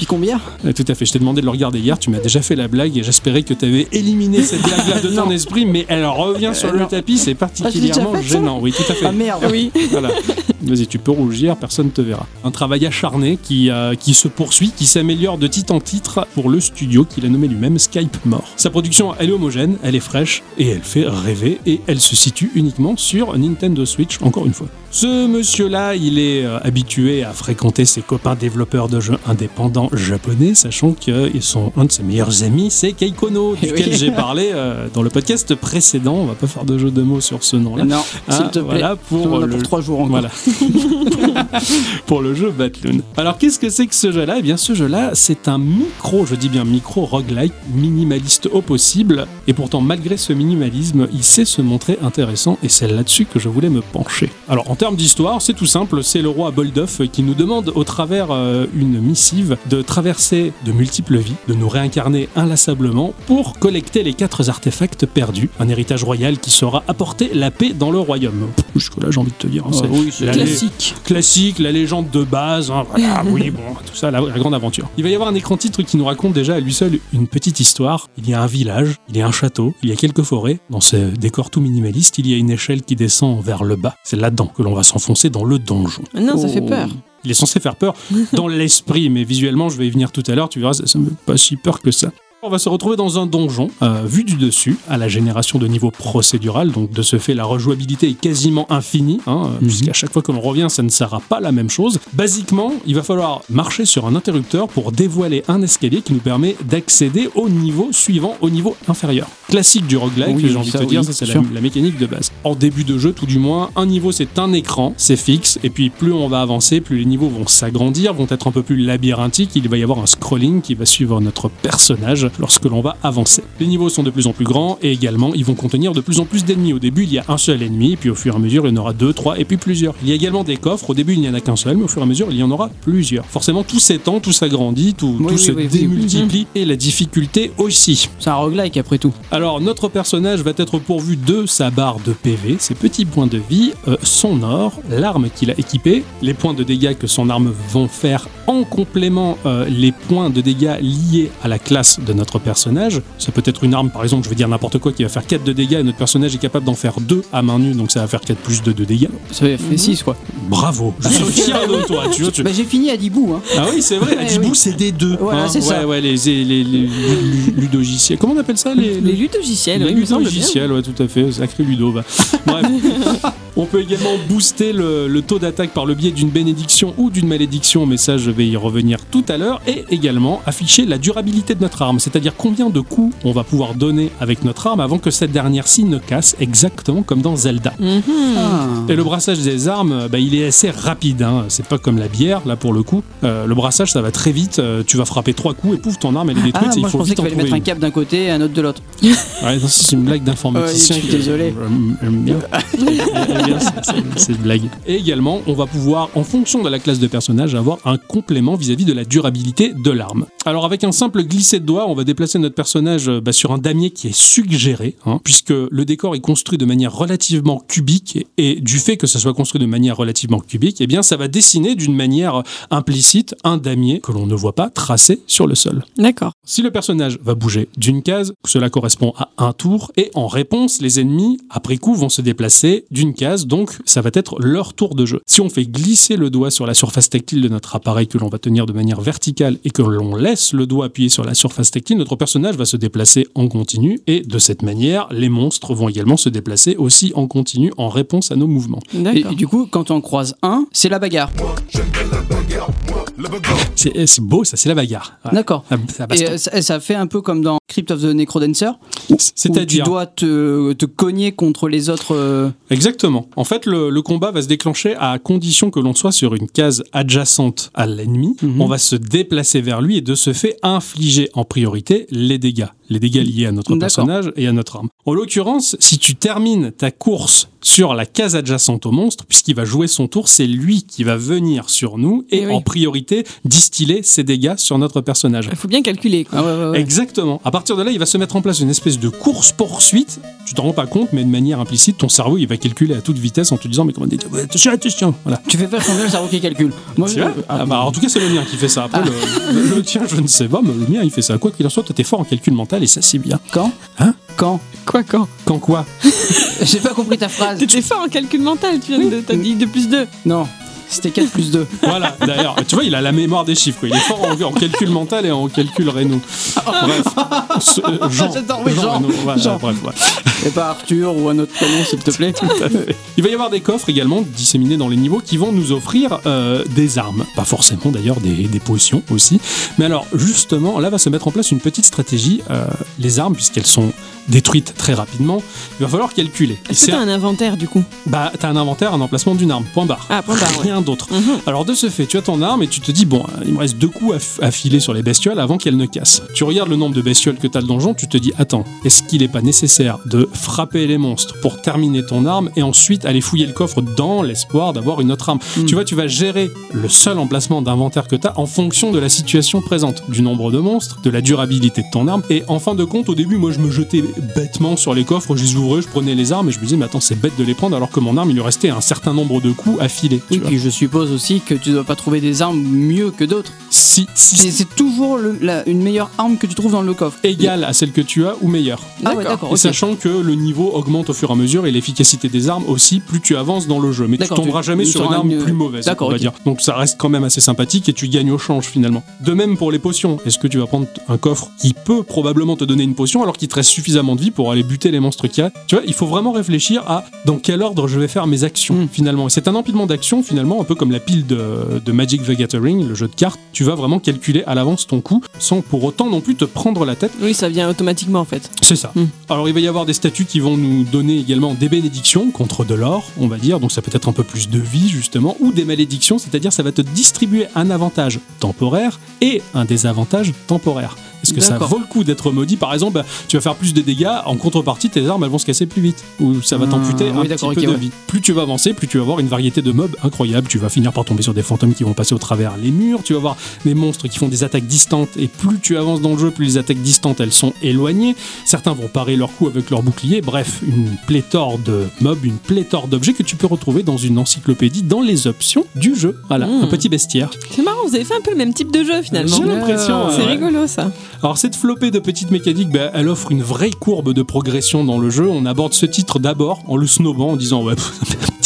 euh, tout à fait. Je t'ai demandé de le regarder hier. Tu m'as déjà fait la blague et j'espérais que tu avais éliminé cette blague-là de ton esprit, mais elle revient sur le tapis. C'est particulièrement
Ah, ça
gênant. Oui, tout à fait.
Ah merde
Oui.
Voilà. Vas-y, tu peux rougir, personne te verra. Un travail acharné qui, euh, qui se poursuit, qui s'améliore de titre en titre pour le studio qu'il a nommé lui-même Skype Mort. Sa production, elle est homogène, elle est fraîche et elle fait rêver et elle se situe uniquement sur Nintendo Switch, encore une fois. Ce monsieur-là, il est euh, habitué à fréquenter ses copains développeurs de jeux indépendants japonais, sachant que son, un de ses meilleurs amis, c'est Keikono,
Eh
duquel
oui.
j'ai parlé euh, dans le podcast précédent. On va pas faire de jeu de mots sur ce nom-là.
Non,
Ah,
s'il te plaît.
voilà pour le-
pour 3 jours encore.
Voilà. pour le jeu Batloon. Alors qu'est-ce que c'est que ce jeu-là? Eh bien ce jeu-là, c'est un micro, je dis bien micro roguelike, minimaliste au possible. Et pourtant, malgré ce minimalisme, il sait se montrer intéressant et c'est là-dessus que je voulais me pencher. Alors en termes d'histoire, c'est tout simple, c'est le roi Boldoff qui nous demande au travers euh, une missive de traverser de multiples vies, de nous réincarner inlassablement pour collecter les quatre artefacts perdus, un héritage royal qui saura apporter la paix dans le royaume. Jusque-là, j'ai envie de te dire. hein,
Ah
c'est-
oui,
la-
Classique.
classique, la légende de base, hein, voilà, oui, bon, tout ça, la, la grande aventure. Il va y avoir un écran titre qui nous raconte déjà à lui seul une petite histoire. Il y a un village, il y a un château, il y a quelques forêts. Dans ce décor tout minimaliste, il y a une échelle qui descend vers le bas. C'est là-dedans que l'on va s'enfoncer dans le donjon.
Non, ça
Oh.
fait peur.
Il est censé faire peur dans l'esprit, mais visuellement, je vais y venir tout à l'heure, tu verras, ça ne me fait pas si peur que ça. On va se retrouver dans un donjon, euh, vu du dessus, à la génération de niveau procédural, donc de ce fait, la rejouabilité est quasiment infinie, hein, puisqu'à chaque fois que l'on revient, ça ne sera pas la même chose. Basiquement, il va falloir marcher sur un interrupteur pour dévoiler un escalier qui nous permet d'accéder au niveau suivant, au niveau inférieur. Classique du roguelike,
Oui,
j'ai envie de te dire, ça c'est la mécanique de base. En début de jeu, tout du moins, un niveau c'est un écran, c'est fixe, et puis plus on va avancer, plus les niveaux vont s'agrandir, vont être un peu plus labyrinthiques, il va y avoir un scrolling qui va suivre notre personnage lorsque l'on va avancer. Les niveaux sont de plus en plus grands, et également ils vont contenir de plus en plus d'ennemis. Au début, il y a un seul ennemi, puis au fur et à mesure, il y en aura deux, trois, et puis plusieurs. Il y a également des coffres, au début il n'y en a qu'un seul, mais au fur et à mesure, il y en aura plusieurs. Forcément, tout s'étend, tout s'agrandit, tout,
Oui,
tout
oui,
se
oui.
démultiplie, et la difficulté aussi.
C'est un roguelike après tout.
Alors, notre personnage va être pourvu de sa barre de PV, ses petits points de vie, euh, son or, l'arme qu'il a équipée, les points de dégâts que son arme vont faire en complément euh, les points de dégâts liés à la classe de notre personnage. Ça peut être une arme, par exemple, je vais dire n'importe quoi, qui va faire 4 de dégâts et notre personnage est capable d'en faire 2 à main nue, donc ça va faire 4 plus 2 de dégâts.
Ça fait 6 quoi.
Bravo, je suis fier de toi. Tu vois, tu-
Bah, j'ai fini à 10 bouts. Hein.
Ah oui, c'est vrai, Adibou,
oui.
c'est des deux.
Voilà, c'est
ouais,
ça.
Ouais, les, les, les, les ludogiciels. Comment on appelle ça les,
Les ludogiciels,
les
oui,
logiciels, ouais, tout à fait, sacré Ludo. bah. Bref, on peut également booster le, le taux d'attaque par le biais d'une bénédiction ou d'une malédiction, mais ça je vais y revenir tout à l'heure, et également afficher la durabilité de notre arme, c'est-à-dire combien de coups on va pouvoir donner avec notre arme avant que cette dernière-ci ne casse, exactement comme dans Zelda.
Mhm.
Ah.
Et le brassage des armes, bah, il est assez rapide. Hein. C'est pas comme la bière, là pour le coup. Euh, le brassage, ça va très vite. Euh, tu vas frapper trois coups et pouf, ton arme elle est détruite.
Ah,
et
moi
il
je
faut
pensais
vite
qu'il fallait mettre un
une.
câble d'un côté et un autre de l'autre.
Ouais, c'est une blague d'informaticien.
Je suis désolé.
Cette- cette blague. Et également, on va pouvoir, en fonction de la classe de personnage, avoir un complément vis-à-vis de la durabilité de l'arme. Alors, avec un simple glisser de doigt, on va déplacer notre personnage euh, bah, sur un damier qui est suggéré, hein, puisque le décor est construit de manière relativement cubique, et, et du fait que ça soit construit de manière relativement cubique, eh bien, ça va dessiner d'une manière implicite un damier que l'on ne voit pas tracé sur le sol.
D'accord.
Si le personnage va bouger d'une case, cela correspond à un tour, et en réponse, les ennemis, après coup, vont se déplacer d'une case, donc ça va être leur tour de jeu. Si on fait glisser le doigt sur la surface tactile de notre appareil que l'on va tenir de manière verticale et que l'on laisse le doigt appuyé sur la surface tactile, notre personnage va se déplacer en continu, et de cette manière, les monstres vont également se déplacer aussi en continu en réponse à nos mouvements.
Et,
D'accord.
et du coup, quand on croise un, c'est la bagarre.
C'est beau, ça, c'est la bagarre. Ouais.
D'accord.
Baston.
Et euh, ça, ça fait un peu comme dans Crypt of the Necrodancer, où tu dois te, te cogner contre les autres. euh,
Exactement. En fait, le, le combat va se déclencher à condition que l'on soit sur une case adjacente à l'ennemi.
Mhm.
On va se déplacer vers lui et de ce fait infliger en priorité les dégâts. Les dégâts liés à notre personnage et à notre arme. En l'occurrence, si tu termines ta course sur la case adjacente au monstre, puisqu'il va jouer son tour, c'est lui qui va venir sur nous et
Eh oui.
en priorité distiller ses dégâts sur notre personnage.
Il faut bien calculer. Quoi.
Ah ouais, ouais, ouais.
Exactement. À partir de là, il va se mettre en place une espèce de course-poursuite. Tu t'en rends pas compte, mais de manière implicite, ton cerveau, il va calculer à toute vitesse en te disant, mais comment dire, attention, attention. Voilà.
Tu fais faire combien le cerveau qui calcule Moi, je- ah,
Ah bah, En tout cas, c'est le mien qui fait ça. Après, le, le- le tien, je ne sais pas, mais le mien, il fait ça. Quoi qu'il en soit, toi, t'es fort en calcul mental et ça, c'est bien.
Quand?
Hein?
Quand?
Quoi quand?
Quand quoi?
J'ai pas compris ta phrase.
T'étais fort en calcul mental, tu viens de t'as dit de plus 2.
Non, c'était 4 plus 2.
Voilà, d'ailleurs, tu vois, il a la mémoire des chiffres. quoi. Il est fort en, en calcul mental et en calcul rénaux. Bref. Ce- euh, Jean,
J'adore, Jean.
Voilà,
Jean.
bref, voilà.
Et pas Arthur ou un autre prénom, s'il te plaît.
Il va y avoir des coffres également disséminés dans les niveaux qui vont nous offrir euh, des armes. Pas forcément d'ailleurs des, des potions aussi. Mais alors justement, là va se mettre en place une petite stratégie. Euh, les armes, puisqu'elles sont détruites très rapidement, il va falloir calculer. Et
Est-ce que
c'est-
t'as un inventaire du coup?
Bah, t'as un inventaire, un emplacement d'une arme. Point barre.
Ah, point barre.
D'autre.
Mhm.
Alors de ce fait, tu as ton arme et tu te dis bon, euh, il me reste deux coups à, filer sur les bestioles avant qu'elles ne cassent. Tu regardes le nombre de bestioles que tu as le donjon, tu te dis attends, est-ce qu'il n'est pas nécessaire de frapper les monstres pour terminer ton arme et ensuite aller fouiller le coffre dans l'espoir d'avoir une autre arme?
Mm.
Tu vois, tu vas gérer le seul emplacement d'inventaire que tu as en fonction de la situation présente, du nombre de monstres, de la durabilité de ton arme et en fin de compte, au début, moi je me jetais bêtement sur les coffres, je les ouvrais, je prenais les armes et je me disais mais attends, c'est bête de les prendre alors que mon arme il lui restait un certain nombre de coups à filer. tu
Oui,
vois.
puis je suppose aussi que tu dois pas trouver des armes mieux que d'autres.
Si, si
C'est c'est toujours le- la- une meilleure arme que tu trouves dans le coffre.
égale à celle que tu as ou meilleure.
Ah ouais, d'accord.
Et
ok.
sachant que le niveau augmente au fur et à mesure et l'efficacité des armes aussi, plus tu avances dans le jeu. Mais tu tomberas
tu-
jamais sur
sur
une arme
une-
plus mauvaise,
D'accord,
on va dire. Donc ça reste quand même assez sympathique et tu gagnes au change finalement. De même pour les potions. Est-ce que tu vas prendre un coffre qui peut probablement te donner une potion alors qu'il te reste suffisamment de vie pour aller buter les monstres qu'il y a? Tu vois, il faut vraiment réfléchir à dans quel ordre je vais faire mes actions
Mm.
finalement. Et c'est un empilement d'actions finalement, un peu comme la pile de, de Magic the Gathering, le jeu de cartes. Tu vas vraiment calculer à l'avance ton coup sans pour autant non plus te prendre la tête
Oui, ça vient automatiquement en fait.
c'est ça.
Hmm.
Alors il va y avoir des statuts qui vont nous donner également des bénédictions contre de l'or, on va dire, donc ça peut être un peu plus de vie justement, ou des malédictions, c'est-à-dire ça va te distribuer un avantage temporaire et un désavantage temporaire. Est-ce que ça vaut le coup d'être maudit Par exemple, bah, tu vas faire plus de dégâts, en contrepartie, tes armes elles vont se casser plus vite, ou ça va
Ah,
t'amputer un
oui,
petit peu
ok,
de
ouais.
vie. Plus tu vas avancer, plus tu vas avoir une variété de mobs incroyable. Tu vas finir par tomber sur des fantômes qui vont passer au travers les murs, tu vas avoir des monstres qui font des attaques distantes, et plus tu avances dans le jeu, plus les attaques distantes elles sont éloignées. Certains vont parer leur coup avec leur bouclier. Bref, une pléthore de mobs, une pléthore d'objets que tu peux retrouver dans une encyclopédie dans les options du jeu. Voilà,
Mmh.
un petit bestiaire.
C'est marrant, vous avez fait un peu le même type de jeu finalement.
J'ai l'impression.
C'est
ouais.
rigolo ça.
Alors cette flopée de petites mécaniques, ben, elle offre une vraie courbe de progression dans le jeu. On aborde ce titre d'abord en le snobant, en disant ouais,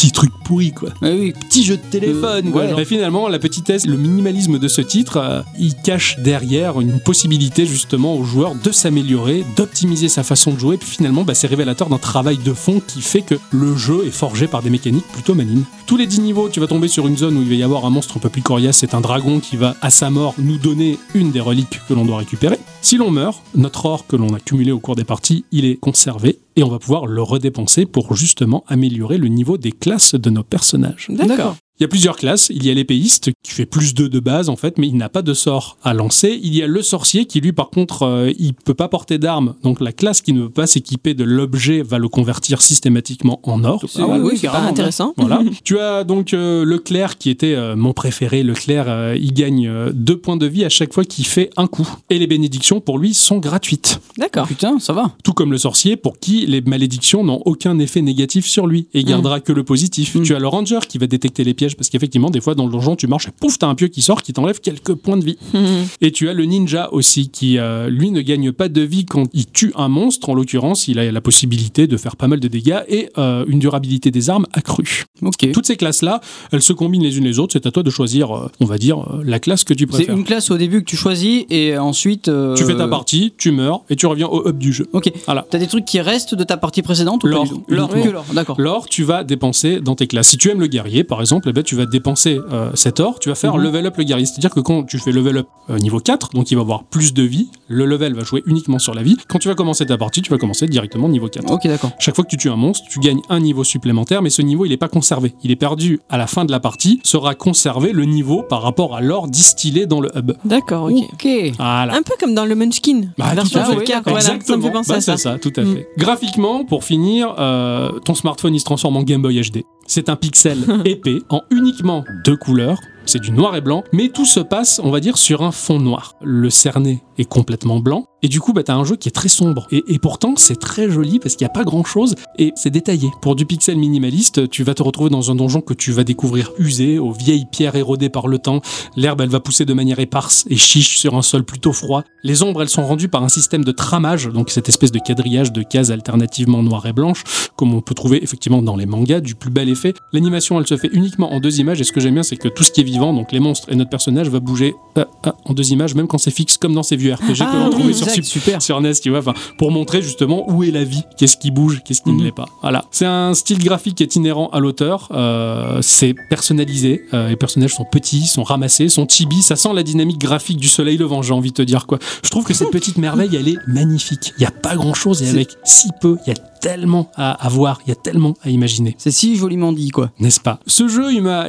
petit truc pourri quoi.
Ah oui, petit jeu de téléphone.
Euh,
quoi,
ouais.
genre.
Mais finalement, la petitesse, le minimalisme de ce titre, euh, il cache derrière une possibilité justement au joueur de s'améliorer, d'optimiser sa façon de jouer. Puis finalement, bah, c'est révélateur d'un travail de fond qui fait que le jeu est forgé par des mécaniques plutôt malines. Tous les 10 niveaux, tu vas tomber sur une zone où il va y avoir un monstre un peu plus coriace. C'est un dragon qui va, à sa mort, nous donner une des reliques que l'on doit récupérer. Si l'on meurt, notre or que l'on a cumulé au cours des parties, il est conservé et on va pouvoir le redépenser pour justement améliorer le niveau des classes de nos personnages.
D'accord.
Il y a plusieurs classes. Il y a l'épéiste qui fait plus 2 de base en fait, mais il n'a pas de sort à lancer. Il y a le sorcier qui lui par contre euh, il peut pas porter d'armes. Donc la classe qui ne veut pas s'équiper de l'objet va le convertir systématiquement en or.
C'est-
Ah ouais,
oui,
oui, c'est pas
carrément,
intéressant.
Voilà. tu as donc euh, le clerc qui était euh, mon préféré. Le clerc, euh, il gagne euh, deux points de vie à chaque fois qu'il fait un coup. Et les bénédictions pour lui sont gratuites.
D'accord.
Putain, ça va.
Tout comme le sorcier pour qui les malédictions n'ont aucun effet négatif sur lui et il gardera que le positif.
Mm.
Tu as le ranger qui va détecter les pièges parce qu'effectivement des fois dans le donjon tu marches et pouf t'as un pieu qui sort qui t'enlève quelques points de vie. Et tu as le ninja aussi qui, euh, lui, ne gagne pas de vie quand il tue un monstre. En l'occurrence, il a la possibilité de faire pas mal de dégâts et euh, une durabilité des armes accrue. Toutes ces classes-là, elles se combinent les unes les autres. C'est à toi de choisir, euh, on va dire, la classe que tu
C'est
préfères.
une classe au début que tu choisis et ensuite.
Tu fais ta partie, tu meurs et tu reviens au hub du jeu.
Ok.
Voilà.
T'as des trucs qui restent de ta partie précédente ou
L'or,
d'accord.
L'or, tu vas dépenser dans tes classes. Si tu aimes le guerrier, par exemple, eh ben, tu vas dépenser euh, cet or, tu vas faire
Mhm.
level up le guerrier. C'est-à-dire que quand tu fais level up euh, niveau 4, donc il va avoir plus de vie, le level va jouer uniquement sur la vie. Quand tu vas commencer ta partie, tu vas commencer directement niveau 4.
Ok, d'accord.
Chaque fois que tu tues un monstre, tu gagnes un niveau supplémentaire, mais ce niveau, il n'est pas conservé. Il est perdu à la fin de la partie, sera conservé le niveau par rapport à l'or distillé dans le hub.
D'accord, ok.
Voilà.
Un peu comme dans le Munchkin,
Bah,
version
tout à fait.
Volca, voilà, ça me
Exactement.
fait penser
Bah,
à ça.
c'est ça, tout à
Mm.
fait. Graphiquement, pour finir, euh, ton smartphone il se transforme en Game Boy HD. C'est un pixel épais en uniquement deux couleurs. C'est du noir et blanc, mais tout se passe, on va dire, sur un fond noir. Le cerné est complètement blanc, et du coup, bah, t'as un jeu qui est très sombre. Et, et pourtant, c'est très joli parce qu'il n'y a pas grand chose, et c'est détaillé. Pour du pixel minimaliste, tu vas te retrouver dans un donjon que tu vas découvrir usé, aux vieilles pierres érodées par le temps. L'herbe, elle va pousser de manière éparse et chiche sur un sol plutôt froid. Les ombres, elles sont rendues par un système de tramage, donc cette espèce de quadrillage de cases alternativement noires et blanches, comme on peut trouver effectivement dans les mangas, du plus bel effet. L'animation, elle se fait uniquement en deux images, et ce que j'aime bien, c'est que tout ce qui est vivant, donc les monstres et notre personnage, va bouger euh, euh, en deux images, même quand c'est fixe, comme dans ces vieux RPG que
Ah
l'on
oui,
trouvait sur,
super.
sur NES, tu vois, pour montrer justement où est la vie, qu'est-ce qui bouge, qu'est-ce qui
Mhm.
ne l'est pas. Voilà. C'est un style graphique qui est inhérent à l'auteur, euh, c'est personnalisé, euh, les personnages sont petits, sont ramassés, sont chibi, ça sent la dynamique graphique du soleil levant, j'ai envie de te dire quoi. Je trouve que cette petite merveille, elle est magnifique. Il y a pas grand-chose et avec si peu, il y a tellement à, à voir, il y a tellement à imaginer
C'est si joliment dit, quoi.
n'est-ce pas? Ce jeu, il m'a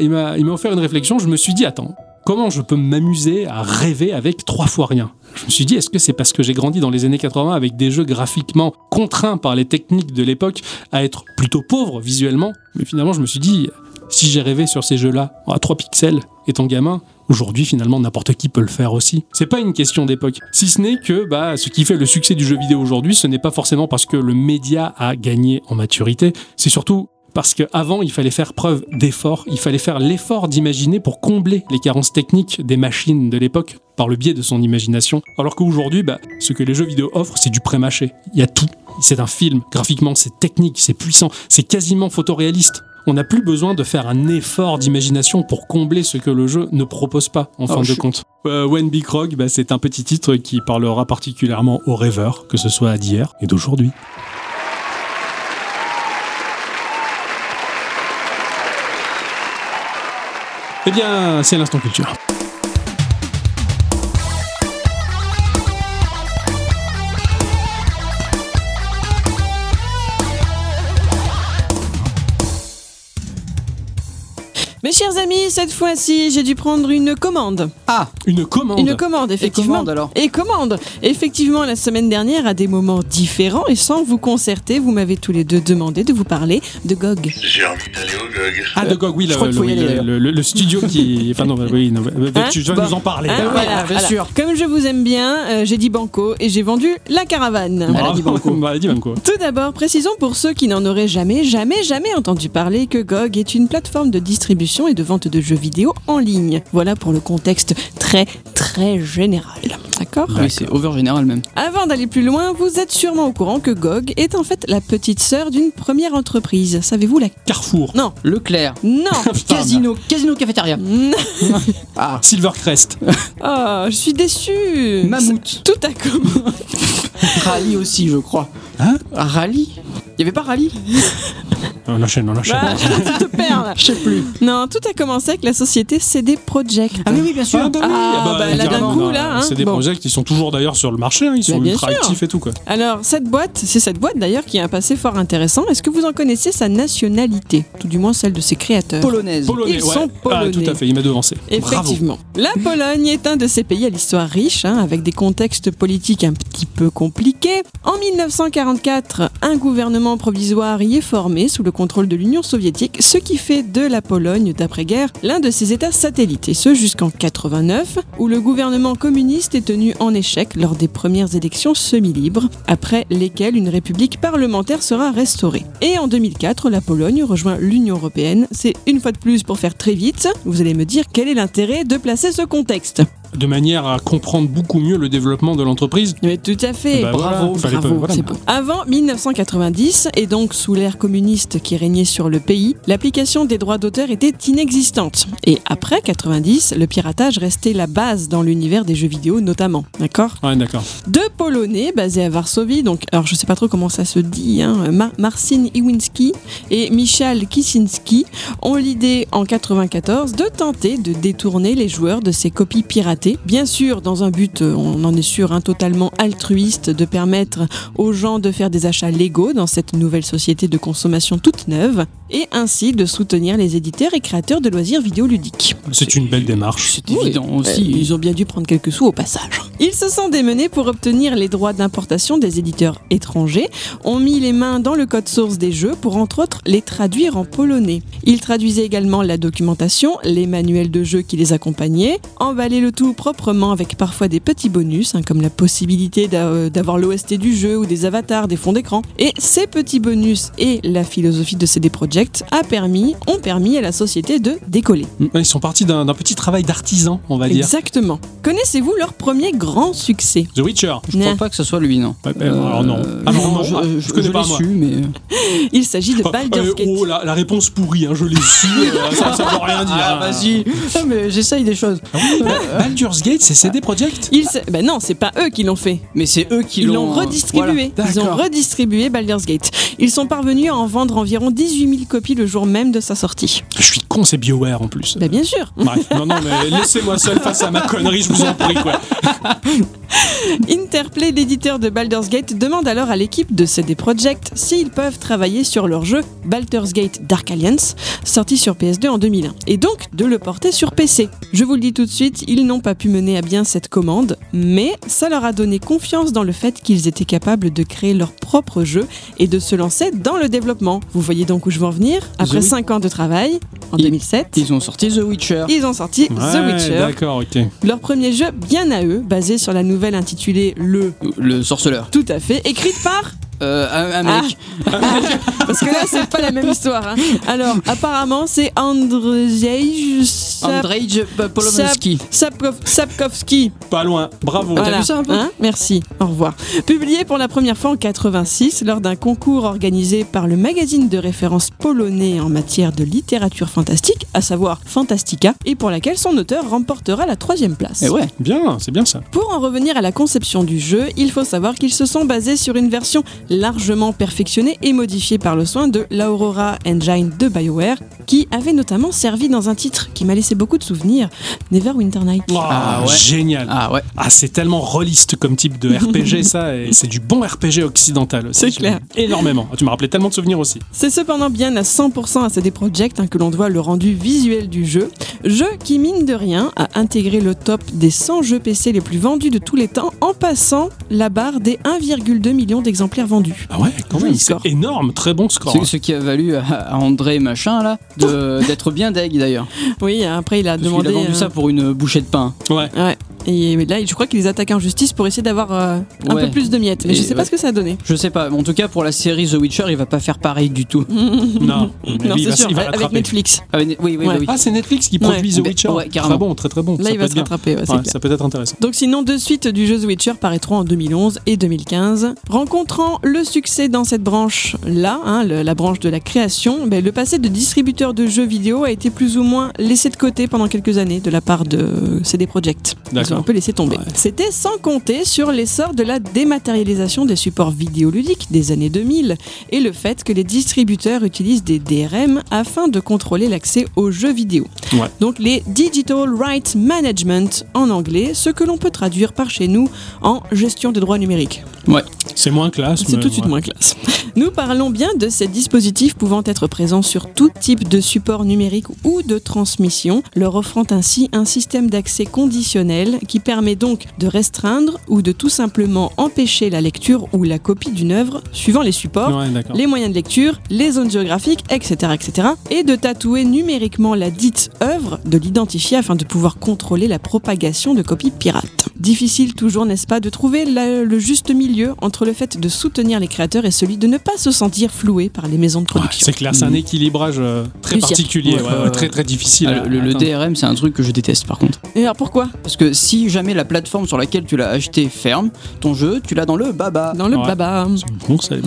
offert une réflexion. Je me suis dit, attends, comment je peux m'amuser à rêver avec trois fois rien? Je me suis dit, est-ce que c'est parce que j'ai grandi dans les années 80 avec des jeux graphiquement contraints par les techniques de l'époque à être plutôt pauvre visuellement? Mais finalement, je me suis dit, si j'ai rêvé sur ces jeux-là à 3 pixels étant gamin, Aujourd'hui, finalement, n'importe qui peut le faire aussi. C'est pas une question d'époque. Si ce n'est que, bah, ce qui fait le succès du jeu vidéo aujourd'hui, ce n'est pas forcément parce que le média a gagné en maturité. C'est surtout parce qu'avant, il fallait faire preuve d'effort, il fallait faire l'effort d'imaginer pour combler les carences techniques des machines de l'époque par le biais de son imagination. Alors qu'aujourd'hui, bah, ce que les jeux vidéo offrent, c'est du pré-mâché. Il y a tout. C'est un film, graphiquement, c'est technique, c'est puissant, c'est quasiment photoréaliste. On n'a plus besoin de faire un effort d'imagination pour combler ce que le jeu ne propose pas, en
Oh,
fin de
je-
compte. Euh, When Big Rock, bah, c'est un petit titre qui parlera particulièrement aux rêveurs, que ce soit d'hier et d'aujourd'hui. Eh bien, c'est l'instant culture.
Cette fois-ci, j'ai dû prendre une commande.
Ah,
Une commande.
Une commande, effectivement.
commande, alors?
Et commande. Effectivement, la semaine dernière, à des moments différents et sans vous concerter, vous m'avez tous les deux demandé de vous parler de GOG.
J'ai envie d'aller au GOG.
Ah, de GOG, oui, le, le-
y aller,
le- studio qui. Enfin, non, oui, non,
Hein
tu vas
Bon.
nous en parler.
Hein, voilà,
bien sûr.
Comme je vous aime bien, euh, j'ai dit banco et j'ai vendu la caravane.
Dit banco.
Bah, elle a dit banco.
Tout d'abord, précisons pour ceux qui n'en auraient jamais, jamais, jamais entendu parler que GOG est une plateforme de distribution et de vente de jeux vidéo en ligne. Voilà pour le contexte très, très général. D'accord
oui, c'est over général même.
Avant d'aller plus loin, vous êtes sûrement au courant que GOG est en fait la petite sœur d'une première entreprise. Savez-vous la...
Carrefour.
Non,
Leclerc,
non,
Casino, Casino Cafétéria.
non.
Ah,
Silvercrest.
Oh, je suis déçue.
Mammouth.
Tout a commencé.
Rally aussi, je crois.
Hein
Rally Il y avait pas Rally
On enchaîne, on enchaîne.
Bah, tu te perds là.
Je sais plus.
Non, tout a commencé avec la société CD Projekt.
Ah oui, oui, bien sûr.
Ah, bah oui,
Ah,
ah bah,
bah, là, d'un coup, là, hein.
C'est des
Bon.
projets qui sont toujours d'ailleurs sur le marché, hein, ils sont
Bah, bien
ultra
sûr.
actifs et tout quoi.
Alors, cette boîte, c'est cette boîte d'ailleurs qui a un passé fort intéressant. Est-ce que vous en connaissez sa nationalité? Tout du moins celle de ses créateurs.
Polonaise.
Polonais,
Ils
ouais.
sont
Ah,
polonais.
tout à fait, il m'a devancé. Bravo.
Effectivement. La Pologne est un de ces pays à l'histoire riche, hein, avec des contextes politiques un petit peu compliqués. En 1944, un gouvernement provisoire y est formé sous le contrôle de l'Union soviétique, ce qui fait de la Pologne d'après-guerre l'un de ses États satellites, et ce jusqu'en 89, où le gouvernement communiste est tenu en échec lors des premières élections semi-libres, après lesquelles une république parlementaire sera restaurée. Et en 2004, la Pologne rejoint l'Union européenne. C'est une fois de plus pour faire très vite. Vous allez me dire quel est l'intérêt de placer ce contexte
de manière à comprendre beaucoup mieux le développement de l'entreprise.
Mais tout à fait.
Bah,
bravo,
voilà, fallait
Bravo,
pas- voilà.
c'est beau. Avant 1990, et donc sous l'ère communiste qui régnait sur le pays, l'application des droits d'auteur était inexistante. Et après 90, le piratage restait la base dans l'univers des jeux vidéo notamment. D'accord?
Ouais, d'accord.
Deux Polonais basés à Varsovie, donc alors je sais pas trop comment ça se dit, hein, Ma- Marcin Iwinski et Michal Kicinski ont l'idée en 94 de tenter de détourner les joueurs de ces copies piratées. Bien sûr, dans un but, euh, on en est sûr, hein, totalement altruiste, de permettre aux gens de faire des achats légaux dans cette nouvelle société de consommation toute neuve et ainsi de soutenir les éditeurs et créateurs de loisirs vidéoludiques.
C'est une belle démarche.
C'est évident
Euh,
aussi.
Ils ont bien dû prendre quelques sous au passage. Ils se sont démenés pour obtenir les droits d'importation des éditeurs étrangers, ont mis les mains dans le code source des jeux pour entre autres les traduire en polonais. Ils traduisaient également la documentation, les manuels de jeu qui les accompagnaient, emballaient le tout proprement avec parfois des petits bonus, hein, comme la possibilité euh, d'avoir l'OST du jeu ou des avatars, des fonds d'écran. Et ces petits bonus et la philosophie de CD Projekt a permis, ont permis à la société de décoller.
Ils sont partis d'un petit travail d'artisan, on va dire.
Exactement. Connaissez-vous leur premier grand succès?
The Witcher.
Je crois
Nah.
pas que ce soit lui, non.
Ouais, euh, alors non.
Euh,
Ah non, non,
je,
ah,
je-
je connais
je
pas,
su, mais euh,
Il s'agit de
Oh,
Baldur's
euh,
Gate.
oh, la, la réponse pourrie, hein, je l'ai su. euh, ça, ça veut rien dire.
ah,
hein.
vas-y. Ah, mais j'essaye des choses.
Ah oui, Ba- Baldur's Gate, c'est CD Projekt
Ils Ben non, c'est pas eux qui l'ont fait.
Mais c'est eux qui
Ils
l'ont
l'ont redistribué.
Voilà.
Ils ont redistribué Baldur's Gate. Ils sont parvenus à en vendre environ 18 000 copies le jour même de sa sortie.
Je suis con, c'est BioWare en plus.
Ben bien sûr.
Bref, non, non, mais laissez-moi seul face à ma connerie, je vous en prie, quoi.
Interplay, l'éditeur de Baldur's Gate, demande alors à l'équipe de CD Projekt s'ils peuvent travailler sur leur jeu Baldur's Gate Dark Alliance, sorti sur PS2 en 2001, et donc de le porter sur PC. Je vous le dis tout de suite, ils n'ont pas pu mener à bien cette commande, mais ça leur a donné confiance dans le fait qu'ils étaient capables de créer leur propre jeu et de se lancer dans le développement. Vous voyez donc où je veux en venir? Après
The-
5 ans de travail, en
Ils-
2007,
Ils ont sorti The Witcher.
ils ont sorti The Witcher,
D'accord, ok.
leur premier jeu bien à eux, basé sur la nouvelle intitulée Le
Le sorceleur.
tout à fait, écrite par
Euh, un, un
Ah.
mec.
Parce que là, c'est pas la même histoire. hein. Alors, apparemment, c'est Andrzej Sap-
Andrzej
Sapkowski.
Pas loin, bravo.
Voilà.
vu ça un peu
Hein Merci, au revoir. Publié pour la première fois en 86 lors d'un concours organisé par le magazine de référence polonais en matière de littérature fantastique, à savoir Fantastica, et pour laquelle son auteur remportera la troisième place.
Et ouais.
Bien, c'est bien ça.
Pour en revenir à la conception du jeu, il faut savoir qu'ils se sont basés sur une version largement perfectionnée et modifiée par le soin de l'Aurora Engine de BioWare, qui avait notamment servi dans un titre qui m'a laissé beaucoup de souvenirs, Neverwinter Night.
Wow,
Ah ouais.
Génial.
Ah ouais.
Ah, c'est tellement rôliste comme type de RPG, ça, et c'est du bon RPG occidental aussi.
C'est clair.
Énormément. Ah, Tu m'as rappelé tellement de souvenirs aussi.
C'est cependant bien à 100% à CD Projekt hein, que l'on doit le rendu visuel du jeu, jeu qui mine de rien a intégré le top des 100 jeux PC les plus vendus de tous les temps en passant la barre des 1,2 million d'exemplaires vendus.
Ah ouais, quand même, c'est
score.
énorme, très bon score.
Ce, ce qui a valu à, à André machin là d'être bien deg d'ailleurs.
Oui, après il a
Parce
demandé...
a vendu
euh,
ça pour une bouchée de pain.
Ouais.
Ouais. Et là, je crois qu'ils attaquent en justice pour essayer d'avoir euh, un
Ouais.
peu plus de miettes. Mais
Et
je sais pas ce que ça a donné.
Je sais pas, en tout cas pour la série The Witcher, il va pas faire pareil du tout.
Non, mais
non,
il
c'est
va-
sûr,
il va
avec. Netflix.
Ah, oui, oui, oui.
Ah, c'est Netflix qui produit
Ouais.
The Witcher.
ouais, carrément.
très bon, très très bon.
Là,
ça
il va se
bien.
rattraper,
ça peut être intéressant.
Donc sinon, deux suites du jeu The Witcher paraîtront en 2011 et 2015. Rencontrant le succès dans cette branche-là, hein, la branche de la création, ben, le passé de distributeur de jeux vidéo a été plus ou moins laissé de côté pendant quelques années de la part de CD Projekt. Ils ont un peu laissé tomber.
Ouais.
C'était sans compter sur l'essor de la dématérialisation des supports vidéoludiques des années 2000 et le fait que les distributeurs utilisent des DRM afin de contrôler l'accès aux jeux vidéo.
Ouais.
Donc les Digital Rights Management en anglais, ce que l'on peut traduire par chez nous en gestion des droits numériques.
C'est moins classe.
C'est tout de suite moins classe. Nous parlons bien de ces dispositifs pouvant être présents sur tout type de support numérique ou de transmission, leur offrant ainsi un système d'accès conditionnel qui permet donc de restreindre ou de tout simplement empêcher la lecture ou la copie d'une œuvre suivant les supports,
Ouais, d'accord.
les moyens de lecture, les zones géographiques, etc., etc. Et de tatouer numériquement la dite œuvre, de l'identifier afin de pouvoir contrôler la propagation de copies pirates. Difficile toujours, n'est-ce pas, de trouver la- le juste milieu entre le fait de soutenir les créateurs et celui de ne pas se sentir floué par les maisons de
Ouais,
production.
c'est clair, c'est un équilibrage euh, très
Plusieurs.
particulier,
Ouais,
ouais,
ouais,
ouais,
ouais.
très très difficile.
Ah, le, le. DRM, c'est un truc que je déteste par contre.
Et alors pourquoi?
Parce que si jamais la plateforme sur laquelle tu l'as acheté ferme, ton jeu, tu l'as dans le baba.
Dans le
Ouais.
baba.
Bon, c'est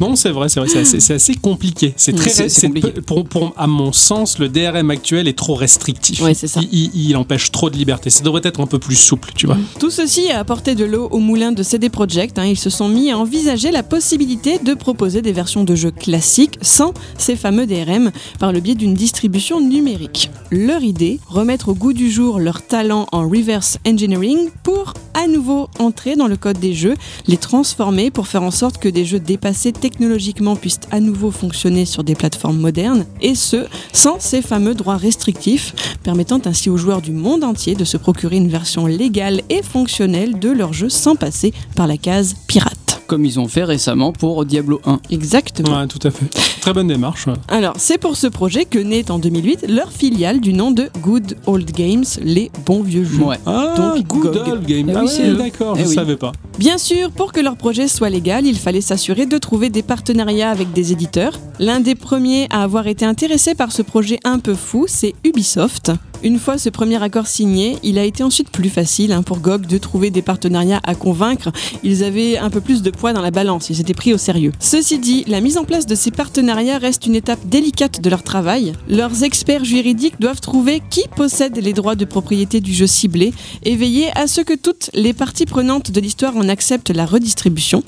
Non, c'est vrai, c'est vrai, c'est assez, c'est assez compliqué. C'est très,
C'est- c'est
c'est-
compliqué.
pour, pour- à mon sens, le DRM actuel est trop restrictif.
Ouais, c'est ça.
Il, il- il empêche trop de liberté. Ça devrait être un peu plus souple, tu vois.
Tout ceci a apporté de l'eau au moulin de CD Projekt. hein. Ils se sont mis à envisager la possibilité de proposer des versions de jeux classiques sans ces fameux DRM par le biais d'une distribution numérique. Leur idée, remettre au goût du jour leur talent en reverse engineering pour à nouveau entrer dans le code des jeux, les transformer pour faire en sorte que des jeux dépassés technologiquement puissent à nouveau fonctionner sur des plateformes modernes, et ce, sans ces fameux droits restrictifs, permettant ainsi aux joueurs du monde entier de se procurer une version légale et fonctionnelle de leur jeu sans passer par la case pirate.
Comme ils ont fait récemment pour Diablo 1.
Exactement.
Ouais, tout à fait. Très bonne démarche. ouais.
Alors, c'est pour ce projet que naît en 2008 leur filiale du nom de Good Old Games, les bons vieux jeux.
Ouais.
Ah,
Donc,
good
GOG.
old game.
Eh
ah
oui,
d'accord,
Eh
je
oui.
savais pas.
Bien sûr, pour que leur projet soit légal, il fallait s'assurer de trouver des partenariats avec des éditeurs. L'un des premiers à avoir été intéressé par ce projet un peu fou, c'est Ubisoft. Une fois ce premier accord signé, il a été ensuite plus facile hein, pour GOG de trouver des partenariats à convaincre. Ils avaient un peu plus de poids dans la balance, ils étaient pris au sérieux. Ceci dit, la mise en place de ces partenariats reste une étape délicate de leur travail. Leurs experts juridiques doivent trouver qui possède les droits de propriété du jeu ciblé et veiller à ce que toutes les parties prenantes de l'histoire en acceptent la redistribution.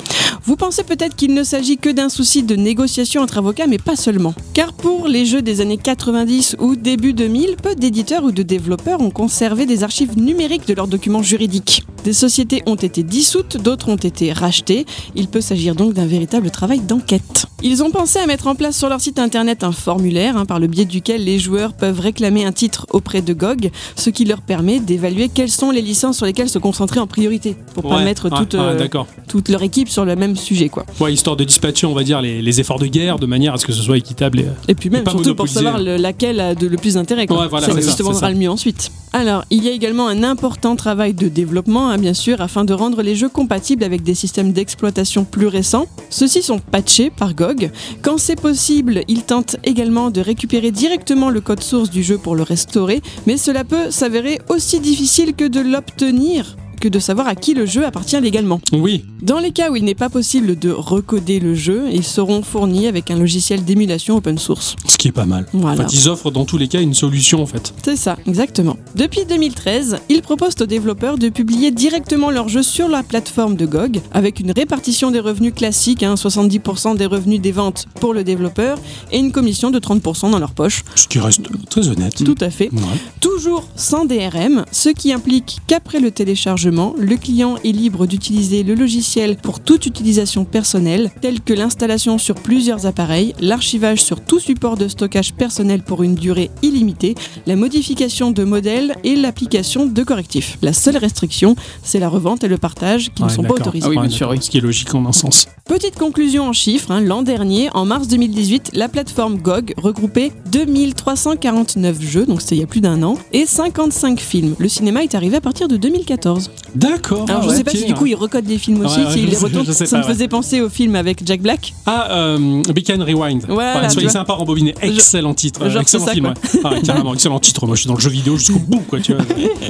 Vous pensez peut-être qu'il ne s'agit que d'un souci de négociation entre avocats, mais pas seulement. Car pour les jeux des années 90 ou début 2000, peu d'éditeurs ou de développeurs ont conservé des archives numériques de leurs documents juridiques. Des sociétés ont été dissoutes, d'autres ont été rachetées. Il peut s'agir donc d'un véritable travail d'enquête. Ils ont pensé à mettre en place sur leur site internet un formulaire hein, par le biais duquel les joueurs peuvent réclamer un titre auprès de GOG, ce qui leur permet d'évaluer quelles sont les licences sur lesquelles se concentrer en priorité, pour pas
Ouais,
mettre
ouais,
toute,
ouais,
euh, toute leur équipe sur le même sujet. quoi.
Ouais, histoire de dispatcher, on va dire, les, les efforts de guerre de manière à ce que ce soit équitable. Et...
Et puis même
pas
surtout pour savoir le- laquelle a de, le plus d'intérêt.
voilà,
qui
ça,
te
c'est
vendra
ça.
le mieux ensuite. Alors, il y a également un important travail de développement, hein, bien sûr, afin de rendre les jeux compatibles avec des systèmes d'exploitation plus récents. Ceux-ci sont patchés par GOG. Quand c'est possible, ils tentent également de récupérer directement le code source du jeu pour le restaurer, mais cela peut s'avérer aussi difficile que de l'obtenir que de savoir à qui le jeu appartient légalement.
Oui,
Dans les cas où il n'est pas possible de recoder le jeu, ils seront fournis avec un logiciel d'émulation open source.
ce qui est pas mal.
Voilà.
En fait, ils offrent dans tous les cas une solution en fait.
C'est ça, exactement. Depuis 2013, ils proposent aux développeurs de publier directement leurs jeux sur la plateforme de GOG, avec une répartition des revenus classiques, hein, 70% des revenus des ventes pour le développeur, et une commission de 30% dans leur poche.
Ce qui reste très honnête.
Tout à fait.
Ouais.
Toujours sans DRM, ce qui implique qu'après le téléchargement, le client est libre d'utiliser le logiciel pour toute utilisation personnelle, telle que l'installation sur plusieurs appareils, l'archivage sur tout support de stockage personnel pour une durée illimitée, la modification de modèles et l'application de correctifs. La seule restriction, c'est la revente et le partage qui ne sont pas autorisés.
Ah oui,
Ouais,
bien sûr, oui.
Ce qui est logique en un sens.
Petite conclusion en chiffres, hein, l'an dernier, en mars 2018, la plateforme GOG regroupait 2349 jeux, donc c'était il y a plus d'un an, et 55 films. Le cinéma est arrivé à partir de 2014.
D'accord.
Alors je
ah,
sais pas si du coup ils recodent les films aussi,
Ouais, ouais,
s'ils
je
les
sais
Ça
pas,
me
ouais.
faisait penser au film avec Jack Black.
Ah, euh, Beacon Rewind.
Voilà,
Ouais, soyez sympa, rembobiné. Excellent titre.
genre,
excellent
ça,
film. ouais. Ah, carrément, excellent titre. Moi, je suis dans le jeu vidéo jusqu'au bout, quoi. Tu vois.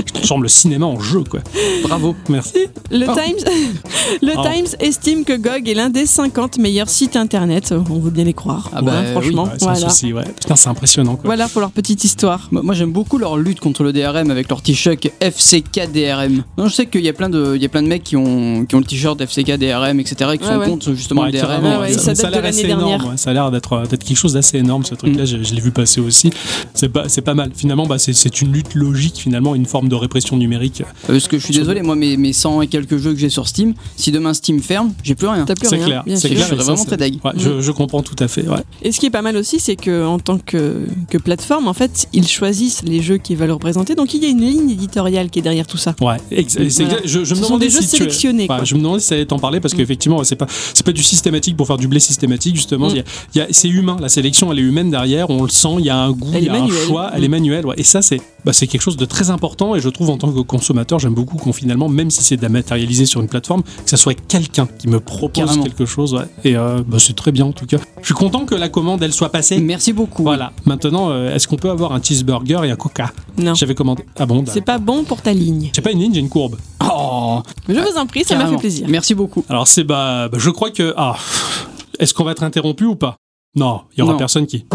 Je transforme le cinéma en jeu, quoi.
Bravo.
Merci.
Le,
Oh.
Times, le
Oh.
Times estime que GOG est l'un des 50 meilleurs sites internet. On veut bien les croire.
Ah bah,
hein, franchement.
Ouais, sans
voilà.
souci, ouais. Putain, c'est impressionnant, quoi.
Voilà pour leur petite histoire.
Moi, moi, j'aime beaucoup leur lutte contre le DRM avec leur t-shirt FCK DRM. Non, je sais qu'il y a plein de, il y a plein de mecs qui ont, qui ont le t-shirt FCK DRM, etc. et qui
Ouais,
sont
ouais.
contre justement
Ouais,
le DRM.
carrément,
ouais,
ouais,
ça
a l'air assez énorme. Ça a l'air d'être d'être quelque chose d'assez énorme, ce truc-là. Je, je l'ai vu passer aussi. C'est pas, c'est pas mal. Finalement, bah, c'est c'est une lutte logique, finalement, une forme de répression numérique.
Euh, Parce que je suis désolé, moi, mes, mes 100 et quelques jeux que j'ai sur Steam, si demain Steam ferme, j'ai plus rien.
C'est clair. C'est clair.
Je vraiment très deg.
Ouais, je, je comprends tout à fait. Ouais.
Et ce qui est pas mal aussi, c'est que en tant que, que plateforme, en fait, ils choisissent les jeux qu'ils veulent représenter. Donc il y a une ligne éditoriale qui est derrière tout ça.
Ouais, ex-
Voilà.
je, me demandais
des jeux
si tu-
sélectionnés,
Enfin, je me demandais si ça allait t'en parler parce qu'effectivement c'est pas c'est pas du systématique pour faire du blé systématique justement.
Mm.
Il y a- il y a- c'est humain, la sélection elle est humaine derrière, on le sent, il y a un goût, il y a un choix, elle est
Mm.
manuelle. ouais. Et ça c'est bah, c'est quelque chose de très important et je trouve en tant que consommateur j'aime beaucoup qu'on finalement même si c'est dématérialisé sur une plateforme que ça soit quelqu'un qui me propose
Carrément.
quelque chose. ouais. Et euh, bah, c'est très bien en tout cas. Je suis content que la commande elle soit passée.
Merci beaucoup.
Voilà. Maintenant, euh, est-ce qu'on peut avoir un cheeseburger et un coca?
Non.
J'avais commandé. Ah bon
C'est pas bon pour ta ligne.
J'ai pas une ligne, j'ai une courbe.
Oh,
Je vous en prie, ça m'a fait plaisir.
Merci beaucoup.
Alors c'est bah, bah, je crois que ah est-ce qu'on va être interrompu ou pas? Non, il y aura
Non.
personne qui.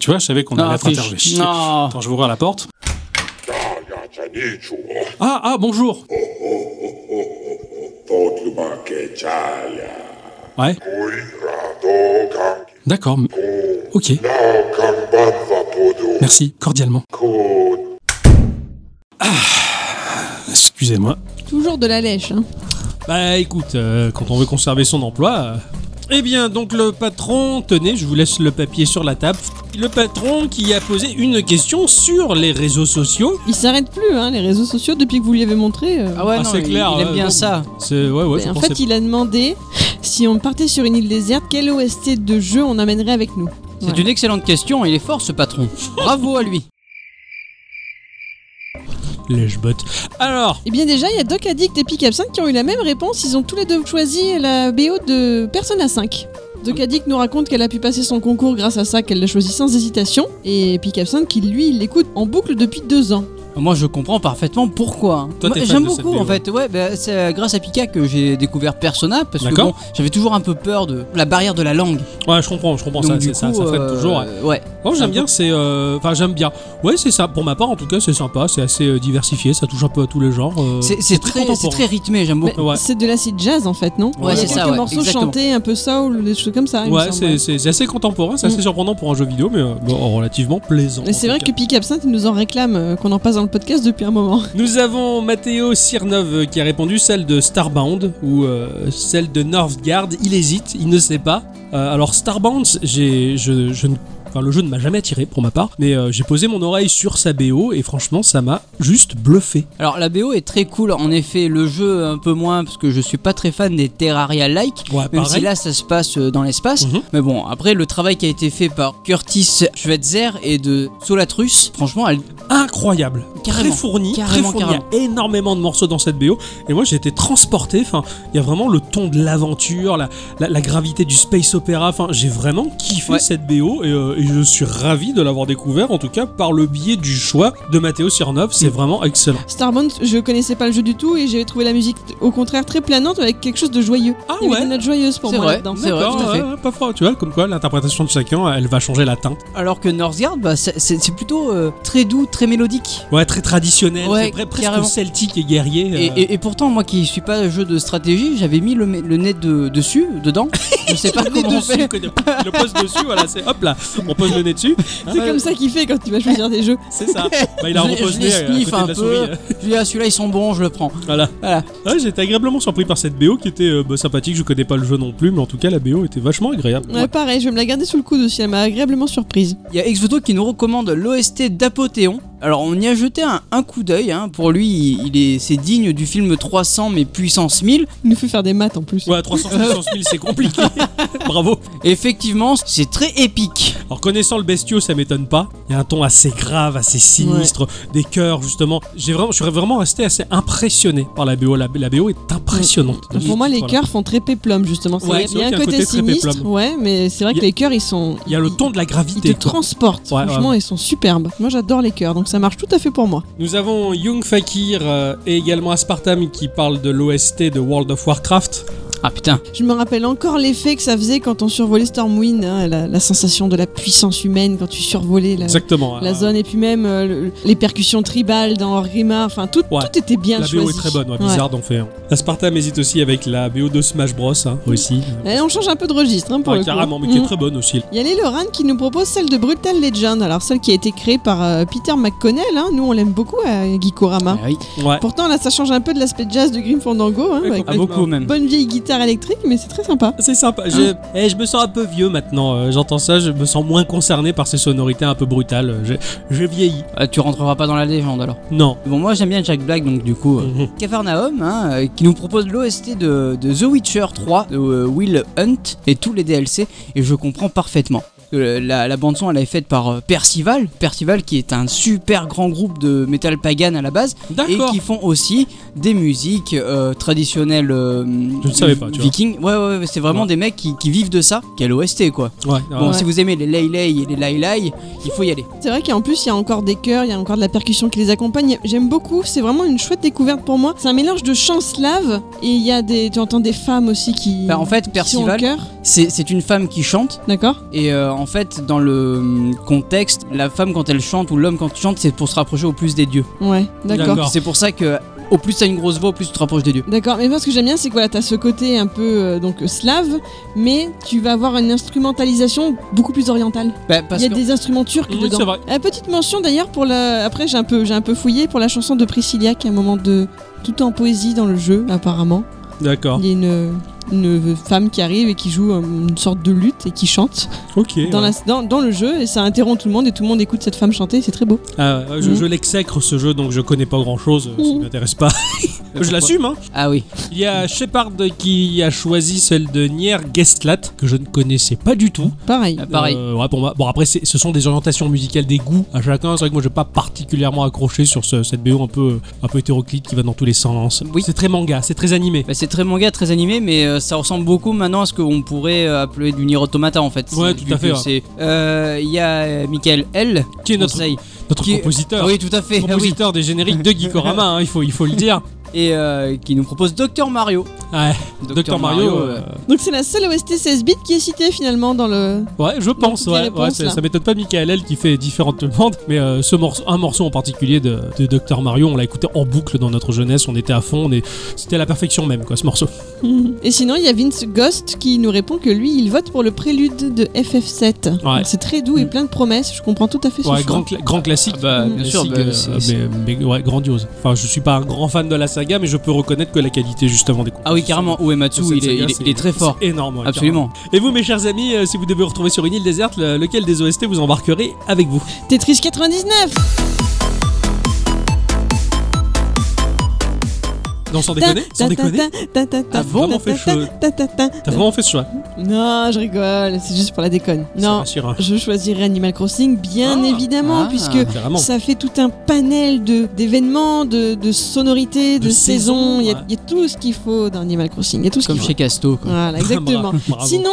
Tu vois, je savais qu'on allait être interrompu. Attends, je vais ouvrir la porte. Ah ah bonjour. Ouais. D'accord. Ok. Merci cordialement. Ah, excusez-moi.
Toujours de la lèche. Hein.
Bah écoute, euh, quand on veut conserver son emploi. euh, Eh bien, donc le patron, tenez, je vous laisse le papier sur la table. Le patron qui a posé une question sur les réseaux sociaux.
Il s'arrête plus, hein, les réseaux sociaux, depuis que vous lui avez montré. euh.
Ah ouais,
Ah,
non,
c'est
il,
clair,
il aime
euh,
bien
bon.
ça.
C'est ouais ouais.
Mais
je
en
pensais-
fait, il a demandé si on partait sur une île déserte, quel OST de jeu on amènerait avec nous?
C'est
Ouais.
une excellente question. Il est fort ce patron. Bravo à lui.
Lèche-bot. Alors,
Eh bien déjà, il y a Doc Addict et Pic Absinthe qui ont eu la même réponse. Ils ont tous les deux choisi la BO de Persona 5. Doc Addict nous raconte qu'elle a pu passer son concours grâce à ça, qu'elle l'a choisi sans hésitation. Et Pic Absinthe qui, lui, l'écoute en boucle depuis deux ans.
Moi, je comprends parfaitement pourquoi.
Toi,
Moi, J'aime beaucoup, en fait. Ouais, bah, c'est euh, grâce à Pika que j'ai découvert Persona parce que bon, j'avais toujours un peu peur de la barrière de la langue.
ouais, je comprends, je comprends
Donc,
ça, c'est ça, ça freine
euh,
toujours. ouais.
ouais.
Oh,
c'est un
j'aime bien, c'est. euh, Enfin, j'aime bien. Ouais, c'est ça. Pour ma part, en tout cas, c'est sympa. C'est assez diversifié. Ça touche un peu à tous les genres. euh,
C'est très, c'est
contemporain.
très rythmé, j'aime beaucoup.
Ouais.
C'est de l'acid jazz en fait, non?
Ouais, c'est
quelques
ça, ouais,
morceaux
exactement.
chantés, un peu soul, des choses comme ça.
Ouais, c'est- c'est c'est assez contemporain, c'est assez
Mm.
surprenant pour un jeu vidéo, mais bon, relativement plaisant.
Mais c'est vrai que. Pic Absinthe, nous en réclame qu'on en passe dans le podcast depuis un moment.
Nous avons Matteo Sirnov euh, qui a répondu celle de Starbound ou euh, celle de Northgard. Il hésite, il ne sait pas. Euh, alors Starbound, je, je ne- enfin, le jeu ne m'a jamais attiré pour ma part, mais euh, j'ai posé mon oreille sur sa BO et franchement, ça m'a juste bluffé.
Alors la BO est très cool, en effet, le jeu un peu moins parce que je suis pas très fan des Terraria-like.
Ouais,
Même
pareil.
si là ça se passe euh, dans l'espace.
Mhm.
Mais bon, après le travail qui a été fait par Curtis Schweitzer et de Solatrus, franchement, elle...
incroyable,
Carrément,
très fourni,
carrément,
très fourni. Il y a énormément de morceaux dans cette BO et moi j'ai été transporté. Enfin, il y a vraiment le ton de l'aventure, la, la, la gravité du space opéra. Enfin, j'ai vraiment kiffé
Ouais.
cette BO et, euh, et je suis ravi de l'avoir découvert en tout cas par le biais du choix de Matteo Sirnov. C'est
Mm.
vraiment excellent.
Starbound, je connaissais pas le jeu du tout et j'avais trouvé la musique au contraire très planante avec quelque chose de joyeux.
Ah
Il y
ouais
des notes joyeuses pour
C'est
moi
vrai,
là-dedans.
c'est vrai, tout à fait.
ouais, ouais, pas froid, tu vois, comme quoi l'interprétation de chacun, elle va changer la teinte.
alors que Northgard, bah, c'est c'est plutôt euh, très doux, très mélodique.
Ouais, très traditionnel,
Ouais,
c'est vrai, presque
carrément.
celtique et guerrier.
Et,
euh.
et- et pourtant, moi qui suis pas jeu de stratégie, j'avais mis le, le nez de, dessus, dedans. Je sais pas comment on
dessus,
fait.
quoi, le pose dessus, voilà, c'est hop là, on pose le nez dessus. hein,
C'est comme ça qu'il fait quand tu vas choisir des jeux.
C'est ça. Bah, il a repose
je
nez à côté
un
de la
peu.
souris.
Je dis, ah, celui-là, ils sont bons, je le prends.
Voilà.
Voilà.
Ouais, j'ai été agréablement surpris par cette BO qui était euh, bah, sympathique. Je connais pas le jeu non plus, mais en tout cas, la BO était vachement agréable.
Ouais, pareil, je vais me la garder sous le coude aussi, elle m'a agréablement surprise.
Il y a Exvoto qui nous recommande l'OST d'Apothéon. Alors, on y a jeté un, un coup d'œil. hein. Pour lui, il, il est, c'est digne du film 300, mais puissance 1000.
Il nous fait faire des maths en plus.
Ouais, 360 000, c'est compliqué. Bravo.
Effectivement, c'est très épique.
Alors, connaissant le bestiau, ça m'étonne pas. Il y a un ton assez grave, assez sinistre, des chœurs, justement. J'ai vraiment, je suis vraiment resté assez impressionné par la BO. La, la BO est impressionnante.
Pour moi, les
Voilà.
chœurs font très péplum justement. C'est-
Ouais,
il y a un côté, sinistre, ouais, mais c'est vrai que
a-
les chœurs ils sont.
Il y a le ton de la
Ils
gravité.
te
quoi.
transportent,
Ouais,
franchement, ils sont superbes. Moi j'adore les chœurs, donc ça marche tout à fait pour moi.
Nous avons Young Fakir euh, et également Aspartam qui parle de l'OST de World of Warcraft.
Ah putain.
Je me rappelle encore l'effet que ça faisait quand on survolait Stormwind, hein, la, la sensation de la puissance humaine quand tu survolais la,
Exactement.
la
Euh,
zone, et puis même euh, le- les percussions tribales dans Orgrimmar, enfin tout,
Ouais.
tout était bien
La
choisi.
BO est très bonne, ouais,
Ouais.
bizarre d'en faire. Aspartam hésite aussi avec la BO de Smash Bros. hein, aussi.
Et on change un peu de registre hein, pour
Ouais,
le coup.
carrément, mais qui est
Mm.
très bonne aussi.
Il y a les Loran qui nous propose celle de Brutal Legend, alors celle qui a été créée par euh, Peter McConnell, hein. nous on l'aime beaucoup à Geekorama.
Ah oui.
Ouais.
Pourtant là ça change un peu de l'aspect jazz de Grim Fandango, hein,
Ouais,
avec
Ah, beaucoup même.
bonne vieille guitare guitare électrique, mais c'est très sympa.
C'est sympa. Je, eh, je me sens un peu vieux maintenant. euh, J'entends ça, je me sens moins concerné par ces sonorités un peu brutales. Je, je vieillis.
Ah, tu rentreras pas dans la légende alors.
Non.
Bon, moi j'aime bien Jack Black, donc du coup. euh,
Mhm.
Cafarnaum, hein, euh, qui nous propose l'OST de, de The Witcher 3 de euh, Will Hunt et tous les DLC, et je comprends parfaitement. Euh, La, la bande son elle est faite par euh, Percival, Percival qui est un super grand groupe de metal pagan à la base et qui font aussi des musiques euh, traditionnelles euh,
Je ne savais pas, tu vois.
vikings. Ouais ouais, ouais, c'est vraiment
Ouais.
des mecs qui, qui vivent de ça. Quel OST quoi.
Ouais.
Bon
ouais.
si vous aimez les Lay Lay et les Lai Lai, il faut y aller.
C'est vrai qu'en plus, il y a encore des chœurs, il y a encore de la percussion qui les accompagne. J'aime beaucoup, c'est vraiment une chouette découverte pour moi. C'est un mélange de chants slaves et il y a des. Tu entends des femmes aussi qui.
Bah, en fait, Percival-. C'est c'est une femme qui chante
D'accord
Et euh, en fait, dans le hum, contexte, la femme quand elle chante ou l'homme quand il chante, c'est pour se rapprocher au plus des dieux.
Ouais, d'accord.
C'est pour ça que au plus t'as une grosse voix, au plus tu te rapproches des dieux.
D'accord, mais moi ce que j'aime bien c'est que voilà, t'as ce côté un peu euh, donc slave, mais tu vas avoir une instrumentalisation beaucoup plus orientale.
Bah,
Il y a
que
des instruments turcs
Mhm,
dedans.
c'est vrai.
Euh, petite mention d'ailleurs pour la. Après j'ai un peu j'ai un peu fouillé pour la chanson de Priscilla qui est un moment de tout en poésie dans le jeu apparemment.
D'accord.
Il y a une une femme qui arrive et qui joue euh, une sorte de lutte et qui chante
Ok.
dans,
ouais.
la, dans, dans le jeu et ça interrompt tout le monde et tout le monde écoute cette femme chanter, c'est très beau.
Ah, je, je l'exècre ce jeu donc je connais pas grand chose. Ça
Mhm.
m'intéresse pas. je l'assume. Hein.
ah oui,
Il y a Shepard qui a choisi celle de Nier Gestlat que je ne connaissais pas du tout.
Pareil.
Ah, pareil.
Euh, ouais, moi- Bon, après, c'est- ce sont des orientations musicales, des goûts à chacun. C'est vrai que moi, j'ai pas particulièrement accroché sur ce- cette BO un peu, un peu hétéroclite qui va dans tous les sens.
Oui.
C'est très manga, c'est très animé.
Bah, c'est très manga, très animé, mais euh, ça ressemble beaucoup maintenant à ce qu'on pourrait euh, appeler du Nier Automata en fait.
Ouais, tout à fait, ouais.
euh, Il y a Michael L.
Qui est notre,
Conseil,
notre
qui est-
compositeur.
Oui, tout à fait. ah oui.
Compositeur des génériques de Geekorama, hein, il, faut, il faut le dire.
Et euh, qui nous propose Dr Mario.
Ouais, Dr. Mario.
euh,
euh,
Donc c'est la seule OST 16 bits qui est citée finalement dans le.
Ouais, je pense, ouais.
réponses,
ouais, ça, m'étonne pas Michael L qui fait différentes demandes, mais euh, ce morceau, un morceau en particulier de, de Dr. Mario, on l'a écouté en boucle dans notre jeunesse, on était à fond, on est- c'était la perfection même, quoi, ce morceau.
Et sinon, il y a Vince Ghost qui nous répond que lui, il vote pour le prélude de FF7.
Ouais.
C'est très doux et plein de promesses. Je comprends tout à fait ce
grand, cla- grand classique.
Ah bah, bien
Classique,
sûr, bah,
euh, mais,
c'est-
mais ouais, grandiose. Enfin, je suis pas un grand fan de la saga, mais je peux reconnaître que la qualité justement des
Ah oui, carrément,
de
Uematsu, il est, il est- il est très fort.
c'est énorme, ouais,
Absolument.
carrément. Et vous, mes chers amis, euh, si vous devez vous retrouver sur une île déserte, le- lequel des OST vous embarquerez avec vous?
Tetris 99
Non, sans déconner, sans déconner. T'as vraiment fait chaud. T'as vraiment fait ce choix.
Non, je rigole, c'est juste pour la déconne. Non,
rassurant.
je choisirais Animal Crossing, bien
Ah,
évidemment,
ah.
puisque ça fait tout un panel de d'événements, de, de sonorités, de,
De
saisons. Il y, a-
ouais.
il y a tout ce qu'il faut dans Animal Crossing. Il y a tout ce
Comme chez Casto. Quoi.
Voilà, exactement. Sinon,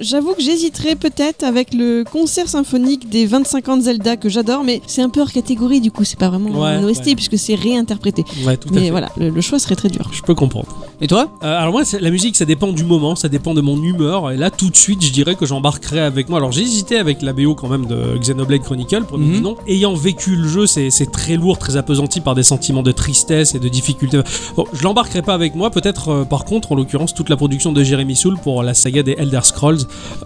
j'avoue que j'hésiterais peut-être avec le concert symphonique des 25 ans de Zelda que j'adore, mais c'est un peu hors catégorie du coup, c'est pas vraiment
Ouais,
un OST
ouais.
puisque c'est réinterprété.
Ouais, tout à
Mais
fait.
voilà, le, le choix serait très dur.
Je peux comprendre.
Et toi?
Euh, alors moi, la musique, ça dépend du moment, ça dépend de mon humeur. Et là, tout de suite, je dirais que j'embarquerai avec moi. Alors j'ai hésité avec la BO quand même de Xenoblade Chronicle, pour
Mhm.
dire non. Ayant vécu le jeu, c'est très lourd, très appesanti par des sentiments de tristesse et de difficulté. Bon, je l'embarquerai pas avec moi. Peut-être, euh, par contre, en l'occurrence, toute la production de Jeremy Soule pour la saga des Elder Scrolls,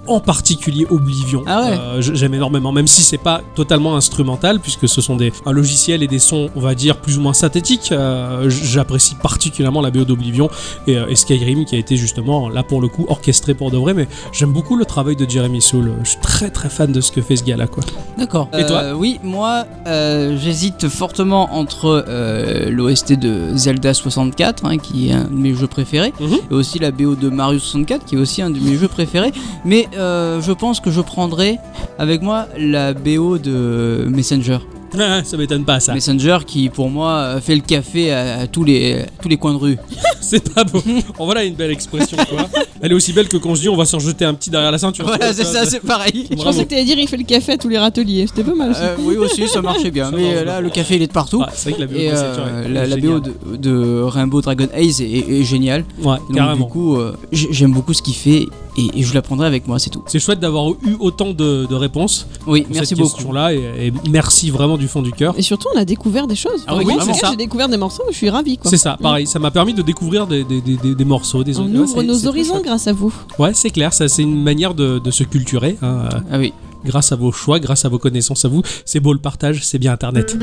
en particulier Oblivion.
Ah ouais.
Euh, J'aime énormément, même si c'est pas totalement instrumental, puisque ce sont des un logiciel et des sons, on va dire plus ou moins synthétiques. Euh, J'apprécie particulièrement la BO d'Oblivion et, euh, et Skyrim qui a été justement là pour le coup orchestré pour de vrai mais j'aime beaucoup le travail de Jeremy Soule je suis très très fan de ce que fait ce gars là quoi
D'accord.
Et toi
Euh, Oui, moi, euh, j'hésite fortement entre euh, l'OST de Zelda 64, hein, qui est un de mes jeux préférés,
Mhm.
et aussi la BO de Mario 64, qui est aussi un de mes jeux préférés. Mais euh, je pense que je prendrai avec moi la BO de Messenger.
Ah, ça m'étonne pas ça
Messenger qui, pour moi, euh, fait le café à, tous, les, tous les coins de rue.
c'est pas beau en voilà une belle expression quoi elle est aussi belle que quand je dis on va s'en jeter un petit derrière la ceinture
voilà, c'est ça, c'est pareil.
Je pensais que t'allais dire il fait le café à tous les râteliers. C'était pas mal.
Euh, oui, aussi, ça marchait bien.
Ça
mais
marche
euh, là,
bien.
le café, il est de partout.
Ouais, c'est vrai que la BO
Et
de
euh,
Messenger est-
la,
est
la
géniale.
BO de, de Rainbow Dragon Haze est, est- est géniale.
ouais
Donc,
carrément
du coup, euh, j'aime beaucoup ce qu'il fait et, et je la prendrai avec moi, c'est tout.
c'est chouette d'avoir eu autant de, de réponses
Oui,
pour
merci
cette
beaucoup.
question là et, et merci vraiment du fond du cœur
Et surtout, on a découvert des choses.
Ah oui, ça.
j'ai découvert des morceaux, je suis ravie. Quoi.
c'est ça pareil ça m'a permis de découvrir des, des, des, des- des morceaux des
On
ouais,
ouvre nos horizons grâce à vous.
ouais c'est clair ça c'est une manière de, de se culturer hein, euh,
Ah oui.
grâce à vos choix, grâce à vos connaissances à vous. C'est beau le partage, c'est bien Internet.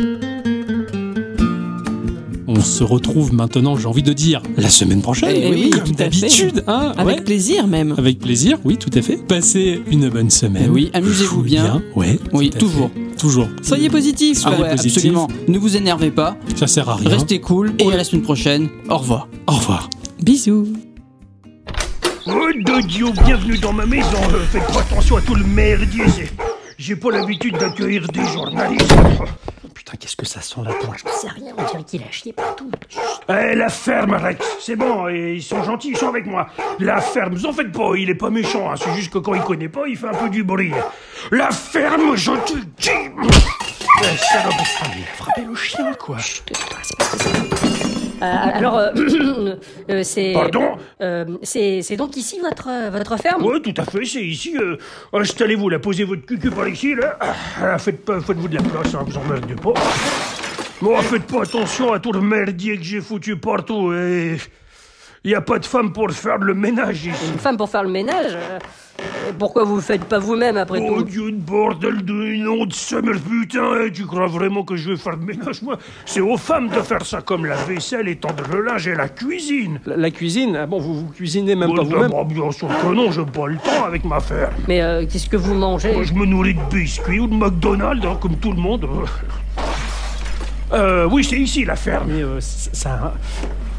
On se retrouve maintenant, j'ai envie de dire, la semaine prochaine,
Eh oui,
comme
tout à fait.
d'habitude. Hein,
Avec
ouais.
plaisir même.
Avec plaisir, oui, tout à fait. Passez une bonne semaine.
Eh oui, amusez-vous bien.
Ouais,
Oui, toujours.
fait. Toujours.
Soyez positifs.
Ah
Soyez
ouais,
positif.
absolument. Ne vous énervez pas,
Ça sert à rien.
restez cool et à la semaine prochaine. Au revoir.
Au revoir.
Bisous.
Oh, Dodio, bienvenue dans ma maison. Euh, faites pas attention à tout le merdier. J'ai pas l'habitude d'accueillir des journalistes. Ça sent là-dedans
C'est rien, on dirait qu'il a chié partout.
Eh, la ferme, Rex. C'est bon, et ils sont gentils, ils sont avec moi. La ferme, vous en faites pas, il est pas méchant. hein, C'est juste que quand il connaît pas, il fait un peu du bruit. La ferme, je te dis. Eh, salope. Il a frappé le chien, quoi.
Euh, euh, euh, c'est.
Pardon
euh, c'est c'est donc ici votre, euh, votre ferme?
Ouais, tout à fait, c'est ici. euh, Installez-vous là, posez votre cucu par ici, là. Ah, faites pas, faites-vous de la place, hein, vous emmerdez pas. Bon, faites pas attention à tout le merdier que j'ai foutu partout. Et... Y a pas de femme pour faire le ménage ici.
Une femme pour faire le ménage euh, Pourquoi vous le faites pas vous-même après
Oh
tout
Dieu de bordel de nom de summer putain, hein, tu crois vraiment que je vais faire le ménage moi? C'est aux femmes de faire ça comme la vaisselle, étendre le linge et la cuisine.
La, la cuisine, ah bon, vous, vous cuisinez même
Oh,
pas vous-même
bah, bien sûr que non, j'ai pas le temps avec ma ferme.
Mais euh, qu'est-ce que vous mangez?
Moi, je me nourris de biscuits ou de McDonald's, hein, comme tout le monde. Euh, oui, c'est ici la ferme.
Mais euh, ça,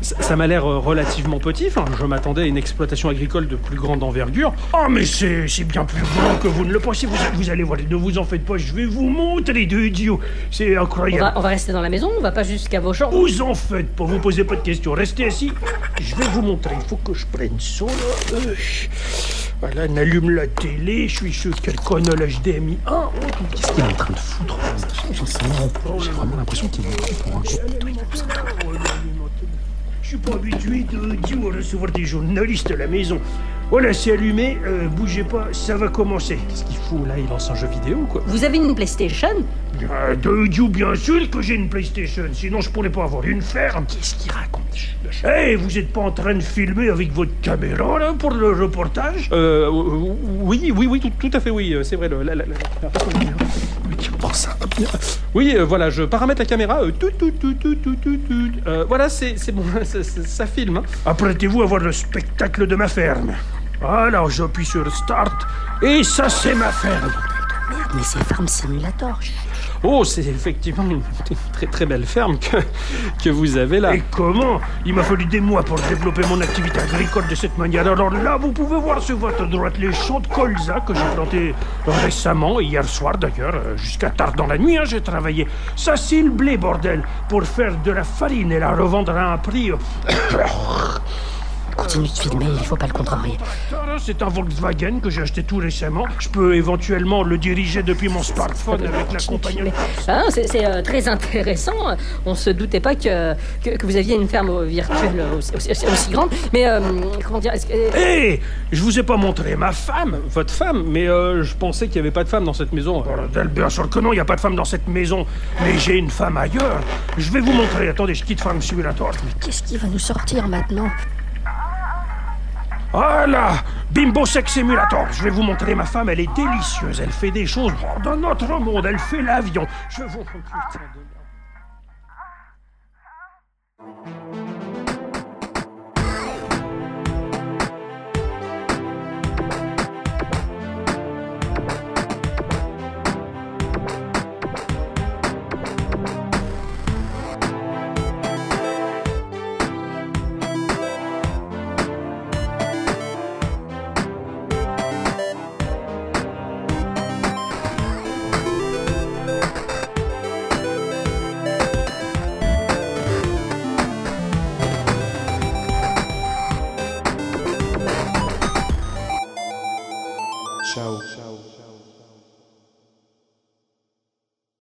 ça, m'a l'air euh, relativement petit. Enfin, je m'attendais à une exploitation agricole de plus grande envergure.
Ah, mais c'est bien plus grand que vous ne le pensez. Vous, vous allez voir, ne vous en faites pas, je vais vous montrer deux idiots. C'est
on
incroyable.
va, on va rester dans la maison, on va pas jusqu'à vos chambres
Vous en faites pas, vous posez pas de questions. Restez assis. Je vais vous montrer. Il faut que je prenne ça, là. Euh, Voilà, on allume la télé. Je suis sûr que quelqu'un a l'HDMI 1. Oh,
Qu'est-ce qu'il est en train de foutre J'en sais rien. J'ai vraiment l'impression qu'il est pour un
Je suis pas habitué de dire à recevoir des journalistes à la maison. Voilà, c'est allumé. Euh, bougez pas, ça va commencer.
Qu'est-ce qu'il fout là Il lance un jeu vidéo ou quoi
Vous avez une PlayStation
Euh, de Dieu, bien sûr que j'ai une PlayStation. Sinon, je pourrais pas avoir une ferme.
Qu'est-ce qu'il raconte
Eh, vous êtes pas en train de filmer avec votre caméra, là, pour le reportage
Euh, oui, oui, oui, tout, tout à fait, oui, euh, c'est vrai. Le, la, la, la- Ça Oui, euh, voilà, je paramètre la caméra. euh, tout, tout, tout, tout, tout, tout, tout. Euh, voilà, c'est c'est bon, ça, ça- ça filme. hein.
Apprêtez-vous à voir le spectacle de ma ferme. Alors, j'appuie sur Start, et ça, c'est ma ferme.
Merde, mais c'est Farm Simulator.
Oh, c'est effectivement une, très très belle ferme que, vous avez là.
Et comment Il m'a fallu des mois pour développer mon activité agricole de cette manière. Alors là, vous pouvez voir sur votre droite les champs de colza que j'ai plantés récemment, hier soir d'ailleurs, euh, jusqu'à tard dans la nuit, hein, j'ai travaillé. Ça, c'est le blé, bordel, pour faire de la farine et la revendre à un prix.
Continue de filmer, il faut pas le contrarier.
C'est un Volkswagen que j'ai acheté tout récemment. Je peux éventuellement le diriger depuis mon smartphone avec la compagnie.
Ah, c'est c'est, euh, très intéressant. On se doutait pas que, que, que vous aviez une ferme virtuelle aussi, aussi- aussi- aussi grande. Mais euh, comment dire est-ce que-
Hé Je vous ai pas montré ma femme
Votre femme Mais euh, je pensais qu'il n'y avait pas de femme dans cette maison.
Bordel, bien sûr que non, il n'y a pas de femme dans cette maison. Mais j'ai une femme ailleurs. Je vais vous montrer. Attendez, je quitte Farm Simulator.
Qu'est-ce qui va nous sortir maintenant?
Voilà Bimbo Sex Simulator. Je vais vous montrer ma femme, elle est délicieuse. Elle fait des choses hors d'un autre monde. Elle fait l'avion. Je vous... Putain.